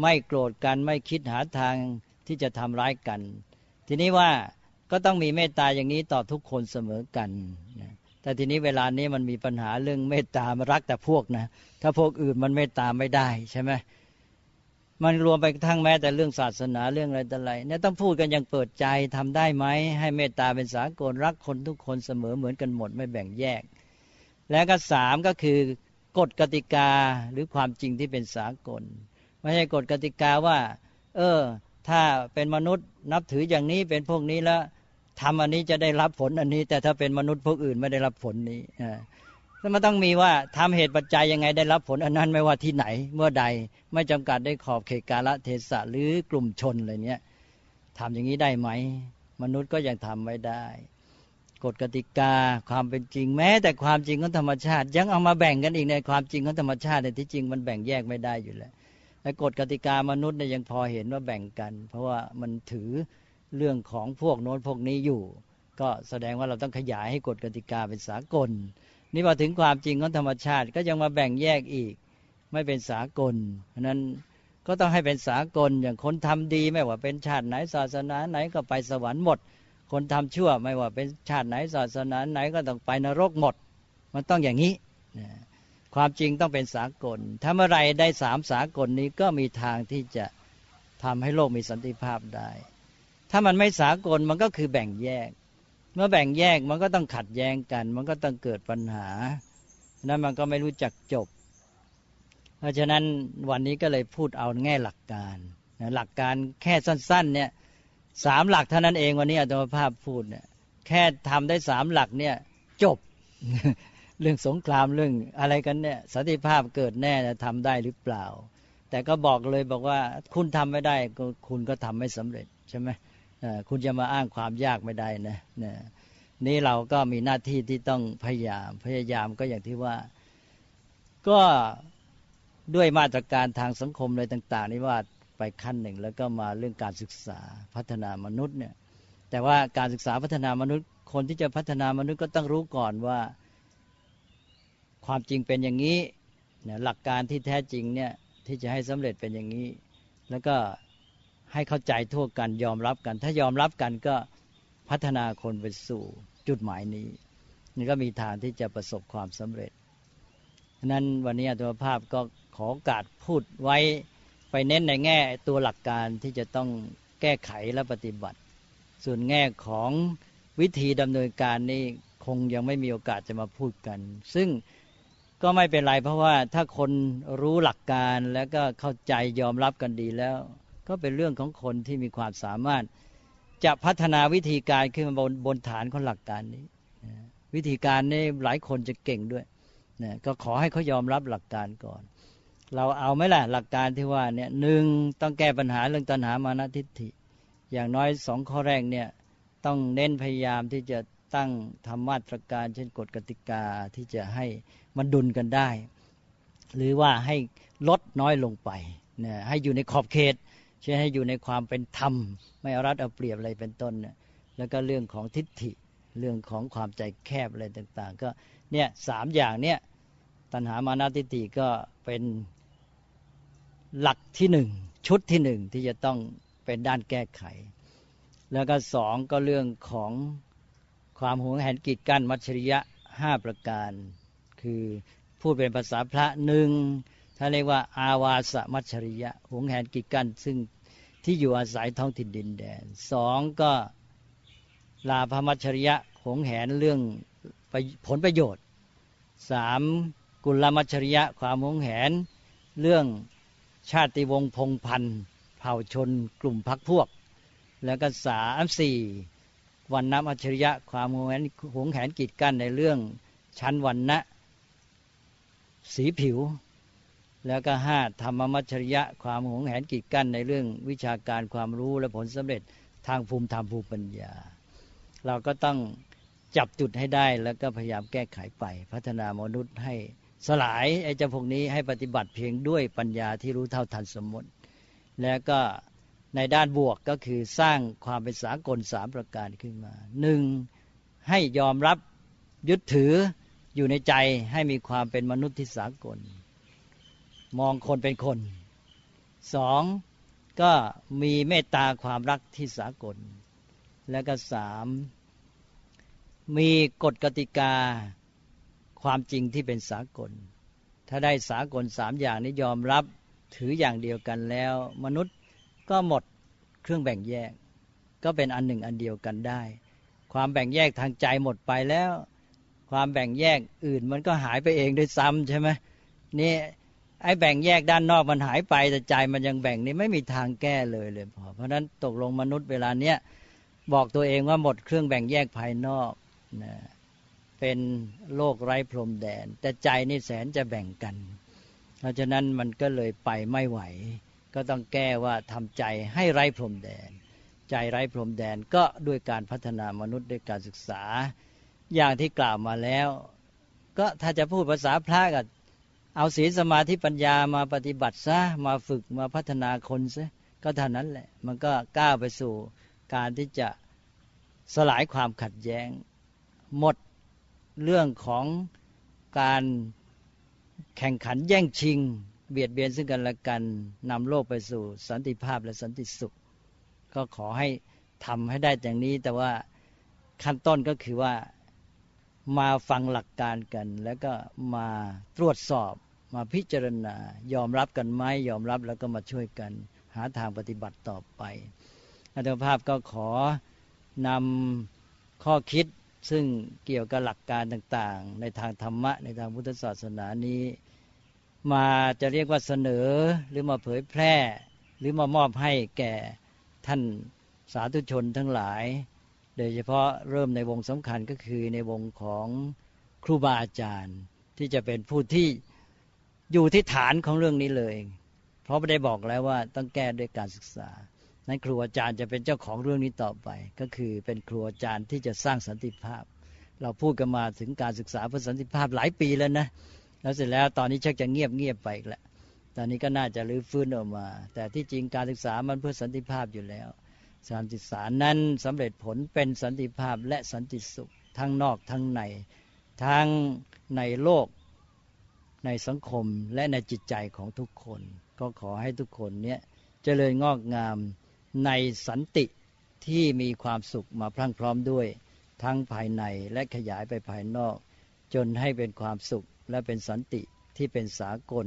ไม่โกรธกันไม่คิดหาทาง ที่จะทำร้ายกัน ทีนี้ว่าก็ต้องมีเมตตาอย่างนี้ต่อทุกคนเสมอกันนะแต่ทีนี้เวลานี้มันมีปัญหาเรื่องเมตตามารักแต่พวกนะ ถ้าพวกอื่นมันเมตตาไม่ได้ใช่ไหมมันรวมไปทั้งแม้แต่เรื่องศาสนาเรื่องอะไรต่ออะไรเนี่ยต้องพูดกันอย่างเปิดใจทำได้ไหมให้เมตตาเป็นสากลรักคนทุกคนเสมอเหมือนกันหมดไม่แบ่งแยก แล้วก็สามก็คือกฎกติกาหรือความจริงที่เป็นสากล ไม่ใช่กฎกติกาว่า เออ ถ้าเป็นมนุษย์นับถืออย่างนี้เป็นพวกนี้แล้วทำอันนี้จะได้รับผลอันนี้ แต่ถ้าเป็นมนุษย์พวกอื่นไม่ได้รับผลนี้แล้วมันต้องมีว่าทำเหตุปัจจัยยังไงได้รับผลอันนั้นไม่ว่าที่ไหนเมื่อใดไม่จำกัดได้ขอบเขตกาลเทศะหรือกลุ่มชนอะไรเนี้ยทำอย่างนี้ได้ไหม มนุษย์ก็ยังทำไม่ได้ กฎกติกาความเป็นจริงแม้ แต่ความจริงของธรรมชาติ ยังเอามาแบ่งกันอีกในความจริงของธรรมชาติในที่จริงมันแบ่งแยกไม่ได้อยู่แล้ว แต่กฎกติกามนุษย์เนี่ยยังพอเห็นว่าแบ่งกัน เพราะว่ามันถือเรื่องของพวกโน้นพวกนี้อยู่ ก็แสดงว่าเราต้องขยายให้กฎกติกาเป็นสากล นี่พอถึงความจริงของธรรมชาติก็ยังมาแบ่งแยกอีกไม่เป็นสากลเพราะนั้นก็ต้องให้เป็นสากลอย่างคนทำดีไม่ว่าเป็นชาติไหนศาสนาไหนก็ไปสวรรค์หมด คนทำชั่วไม่ว่าเป็นชาติไหนศาสนาไหนก็ต้องไปนรกหมด มันต้องอย่างนี้ ความจริงต้องเป็นสากลถ้าเมื่อไรได้สามสากลนี้ก็มีทางที่จะทำให้โลกมีสันติภาพได้ ถ้ามันไม่สากลมันก็คือแบ่งแยก เมื่อแบ่งแยกมันก็ต้องขัดแย้งกัน มันก็ต้องเกิดปัญหา นั้นมันก็ไม่รู้จักจบ เพราะฉะนั้นวันนี้ก็เลยพูดเอาแง่หลักการหลักการแค่สั้น ๆ เนี่ยสามหลักเท่านั้นเองวันนี้อาตมาภาพพูดเนี่ยแค่ทำได้สามหลักเนี่ยจบ เรื่องสงครามเรื่องอะไรกันเนี่ยสันติภาพเกิดแน่จะทำได้หรือเปล่า แต่ก็บอกเลยบอกว่าคุณทำไม่ได้คุณก็ทำไม่สำเร็จใช่ไหมคุณจะมาอ้างความยากไม่ได้นะนะนี่เราก็มีหน้าที่ที่ต้องพยายามพยายามก็อย่างที่ว่า ก็ด้วยมาตรการทางสังคมอะไรต่าง ๆ นี่ว่าไปขั้นหนึ่ง แล้วก็มาเรื่องการศึกษาพัฒนามนุษย์เนี่ยแต่ว่าการศึกษาพัฒนามนุษย์คนที่จะพัฒนามนุษย์ก็ต้องรู้ก่อนว่า ความจริงเป็นอย่างนี้นะหลักการที่แท้จริงเนี่ยที่จะให้สำเร็จเป็นอย่างนี้ แล้วก็ให้เข้าใจทั่วกันยอมรับกัน ถ้ายอมรับกันก็พัฒนาคนไปสู่จุดหมายนี้ นี่ก็มีทางที่จะประสบความสำเร็จนั้นวันนี้ตัวภาพก็ขอโอกาสพูดไว้ไปเน้นในแง่ตัวหลักการที่จะต้องแก้ไขและปฏิบัติ ส่วนแง่ของวิธีดำเนินการนี่คงยังไม่มีโอกาสจะมาพูดกัน ซึ่ง ก็ไม่เป็นไรเพราะว่าถ้าคนรู้หลักการแล้วก็เข้าใจยอมรับกันดีแล้ว ก็เป็นเรื่องของคนที่มีความสามารถ จะพัฒนาวิธีการขึ้นมาบนบนฐานของหลักการนี้ วิธีการนี้หลายคนจะเก่งด้วยนะก็ขอให้เขายอมรับหลักการก่อน เราเอาไหมล่ะหลักการที่ว่าเนี่ยหนึ่งต้องแก้ปัญหาเรื่องตัณหามานะทิฏฐิ อย่างน้อยสองข้อแรกเนี่ยต้องเน้นพยายามที่จะ ตั้งทำมาตรการ เช่นกฎกติกาที่จะให้มันดุลกันได้ หรือว่าให้ลดน้อยลงไปนะให้อยู่ในขอบเขตเช่นให้อยู่ในความเป็นธรรม ไม่เอารัดเอาเปรียบอะไรเป็นต้นแล้วก็เรื่องของทิฏฐิเรื่องของความใจแคบอะไรต่างๆ ก็เนี่ยสามอย่างเนี่ยตัณหามานาทิฏฐิก็เป็นหลักที่หนึ่งชุดที่หนึ่งที่จะต้องเป็นด้านแก้ไข แล้วก็สองก็เรื่องของ ความหวงแหนกีดกันมัชริยะห้าประการ คือพูดเป็นภาษาพระหนึ่งถ้าเรียกว่า อาวาสมัชริยะหวงแหนกีดกันซึ่งที่อยู่อาศัยท้องถิ่นดินแดนสองก็ลาภมัชริยะหวงแหนเรื่องผลประโยชน์สามกุลมัชริยะความหวงแหน เรื่องชาติวงศ์พงพันธ์เผ่าชนกลุ่มพักพวก แล้วก็สามสี่ วันน้ำอัจฉริยะ ความหวงแหนหวงแหนกีดกั้นในเรื่องชั้นวันนะสีผิว แล้วก็ห้าธรรมมัจฉริยะ ความหวงแหนกีดกั้นในเรื่องวิชาการความรู้และผลสำเร็จทางภูมิธรรมภูมิปัญญา เราก็ต้องจับจุดให้ได้แล้วก็พยายามแก้ไขไป พัฒนามนุษย์ให้สลายไอ้เจ้าพวกนี้ให้ปฏิบัติเพียงด้วยปัญญาที่รู้เท่าทันสมมติ แล้วก็ ในด้านบวกก็คือสร้างความเป็นสากลสามประการขึ้นมาหนึ่งให้ยอมรับยึดถืออยู่ในใจให้มีความเป็นมนุษย์ที่สากล มองคนเป็นคนสองก็มีเมตตาความรักที่สากล แล้วก็สามมีกฎกติกาความจริงที่เป็นสากล ถ้าได้สากลสามอย่างนี้ยอมรับถืออย่างเดียวกันแล้ว มนุษย์ ก็หมดเครื่องแบ่งแยก ก็เป็นอันหนึ่งอันเดียวกันได้ ความแบ่งแยกทางใจหมดไปแล้ว ความแบ่งแยกอื่นมันก็หายไปเองด้วยซ้ำใช่ไหมนี่ไอ้แบ่งแยกด้านนอกมันหายไปแต่ใจมันยังแบ่งนี่ไม่มีทางแก้เลยเลยพอเพราะฉะนั้นตกลงมนุษย์เวลาเนี้ยบอกตัวเองว่าหมดเครื่องแบ่งแยกภายนอกนะเป็นโลกไร้พรมแดน แต่ใจนี่แสนจะแบ่งกัน เพราะฉะนั้นมันก็เลยไปไม่ไหว ก็ต้องแก้ว่าทำใจให้ไร้พรมแดน ใจไร้พรมแดนก็ด้วยการพัฒนามนุษย์ด้วยการศึกษา อย่างที่กล่าวมาแล้ว ก็ถ้าจะพูดภาษาพระก็เอาศีลสมาธิปัญญามาปฏิบัติซะมาฝึกมาพัฒนาคนซะก็เท่านั้นแหละ มันก็ก้าวไปสู่การที่จะสลายความขัดแย้ง หมดเรื่องของการแข่งขันแย่งชิง เบียดเบียนซึ่งกันและกันนำโลกไปสู่สันติภาพและสันติสุข ก็ขอให้ทำให้ได้อย่างนี้ แต่ว่าขั้นต้นก็คือว่ามาฟังหลักการกัน แล้วก็มาตรวจสอบมาพิจารณายอมรับกันไหมยอมรับแล้วก็มาช่วยกัน หาทางปฏิบัติต่อไปอาจารย์ภาพก็ขอนำข้อคิดซึ่งเกี่ยวกับหลักการต่างๆ ในทางธรรมะในทางพุทธศาสนานี้ มาจะเรียกว่าเสนอหรือมาเผยแพร่ หรือมามอบให้แก่ท่านสาธุชนทั้งหลาย โดยเฉพาะเริ่มในวงสำคัญก็คือในวงของครูบาอาจารย์ ที่จะเป็นผู้ที่อยู่ที่ฐานของเรื่องนี้เลย เพราะไม่ได้บอกแล้วว่าต้องแก้ด้วยการศึกษา นั้นครูอาจารย์จะเป็นเจ้าของเรื่องนี้ต่อไป ก็คือเป็นครูอาจารย์ที่จะสร้างสันติภาพ เราพูดกันมาถึงการศึกษาเพื่อสันติภาพหลายปีแล้วนะ แล้วเสร็จแล้วตอนนี้ชักจะเงียบเงียบไปอีกแล้วตอนนี้ก็น่าจะรื้อฟื้นออกมา แต่ที่จริงการศึกษามันเพื่อสันติภาพอยู่แล้วการศึกษานั้นสำเร็จผลเป็นสันติภาพและสันติสุขทั้งนอกทั้งในทั้งในโลกในสังคมและในจิตใจของทุกคน ก็ขอให้ทุกคนเนี้ยเจริญงอกงามในสันติที่มีความสุขมาพรั่งพร้อมด้วย ทั้งภายในและขยายไปภายนอก จนให้เป็นความสุข และเป็นสันติที่เป็นสากล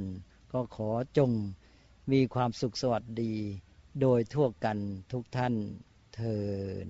ก็ขอจงมีความสุขสวัสดี โดยทั่วกันทุกท่านเทิน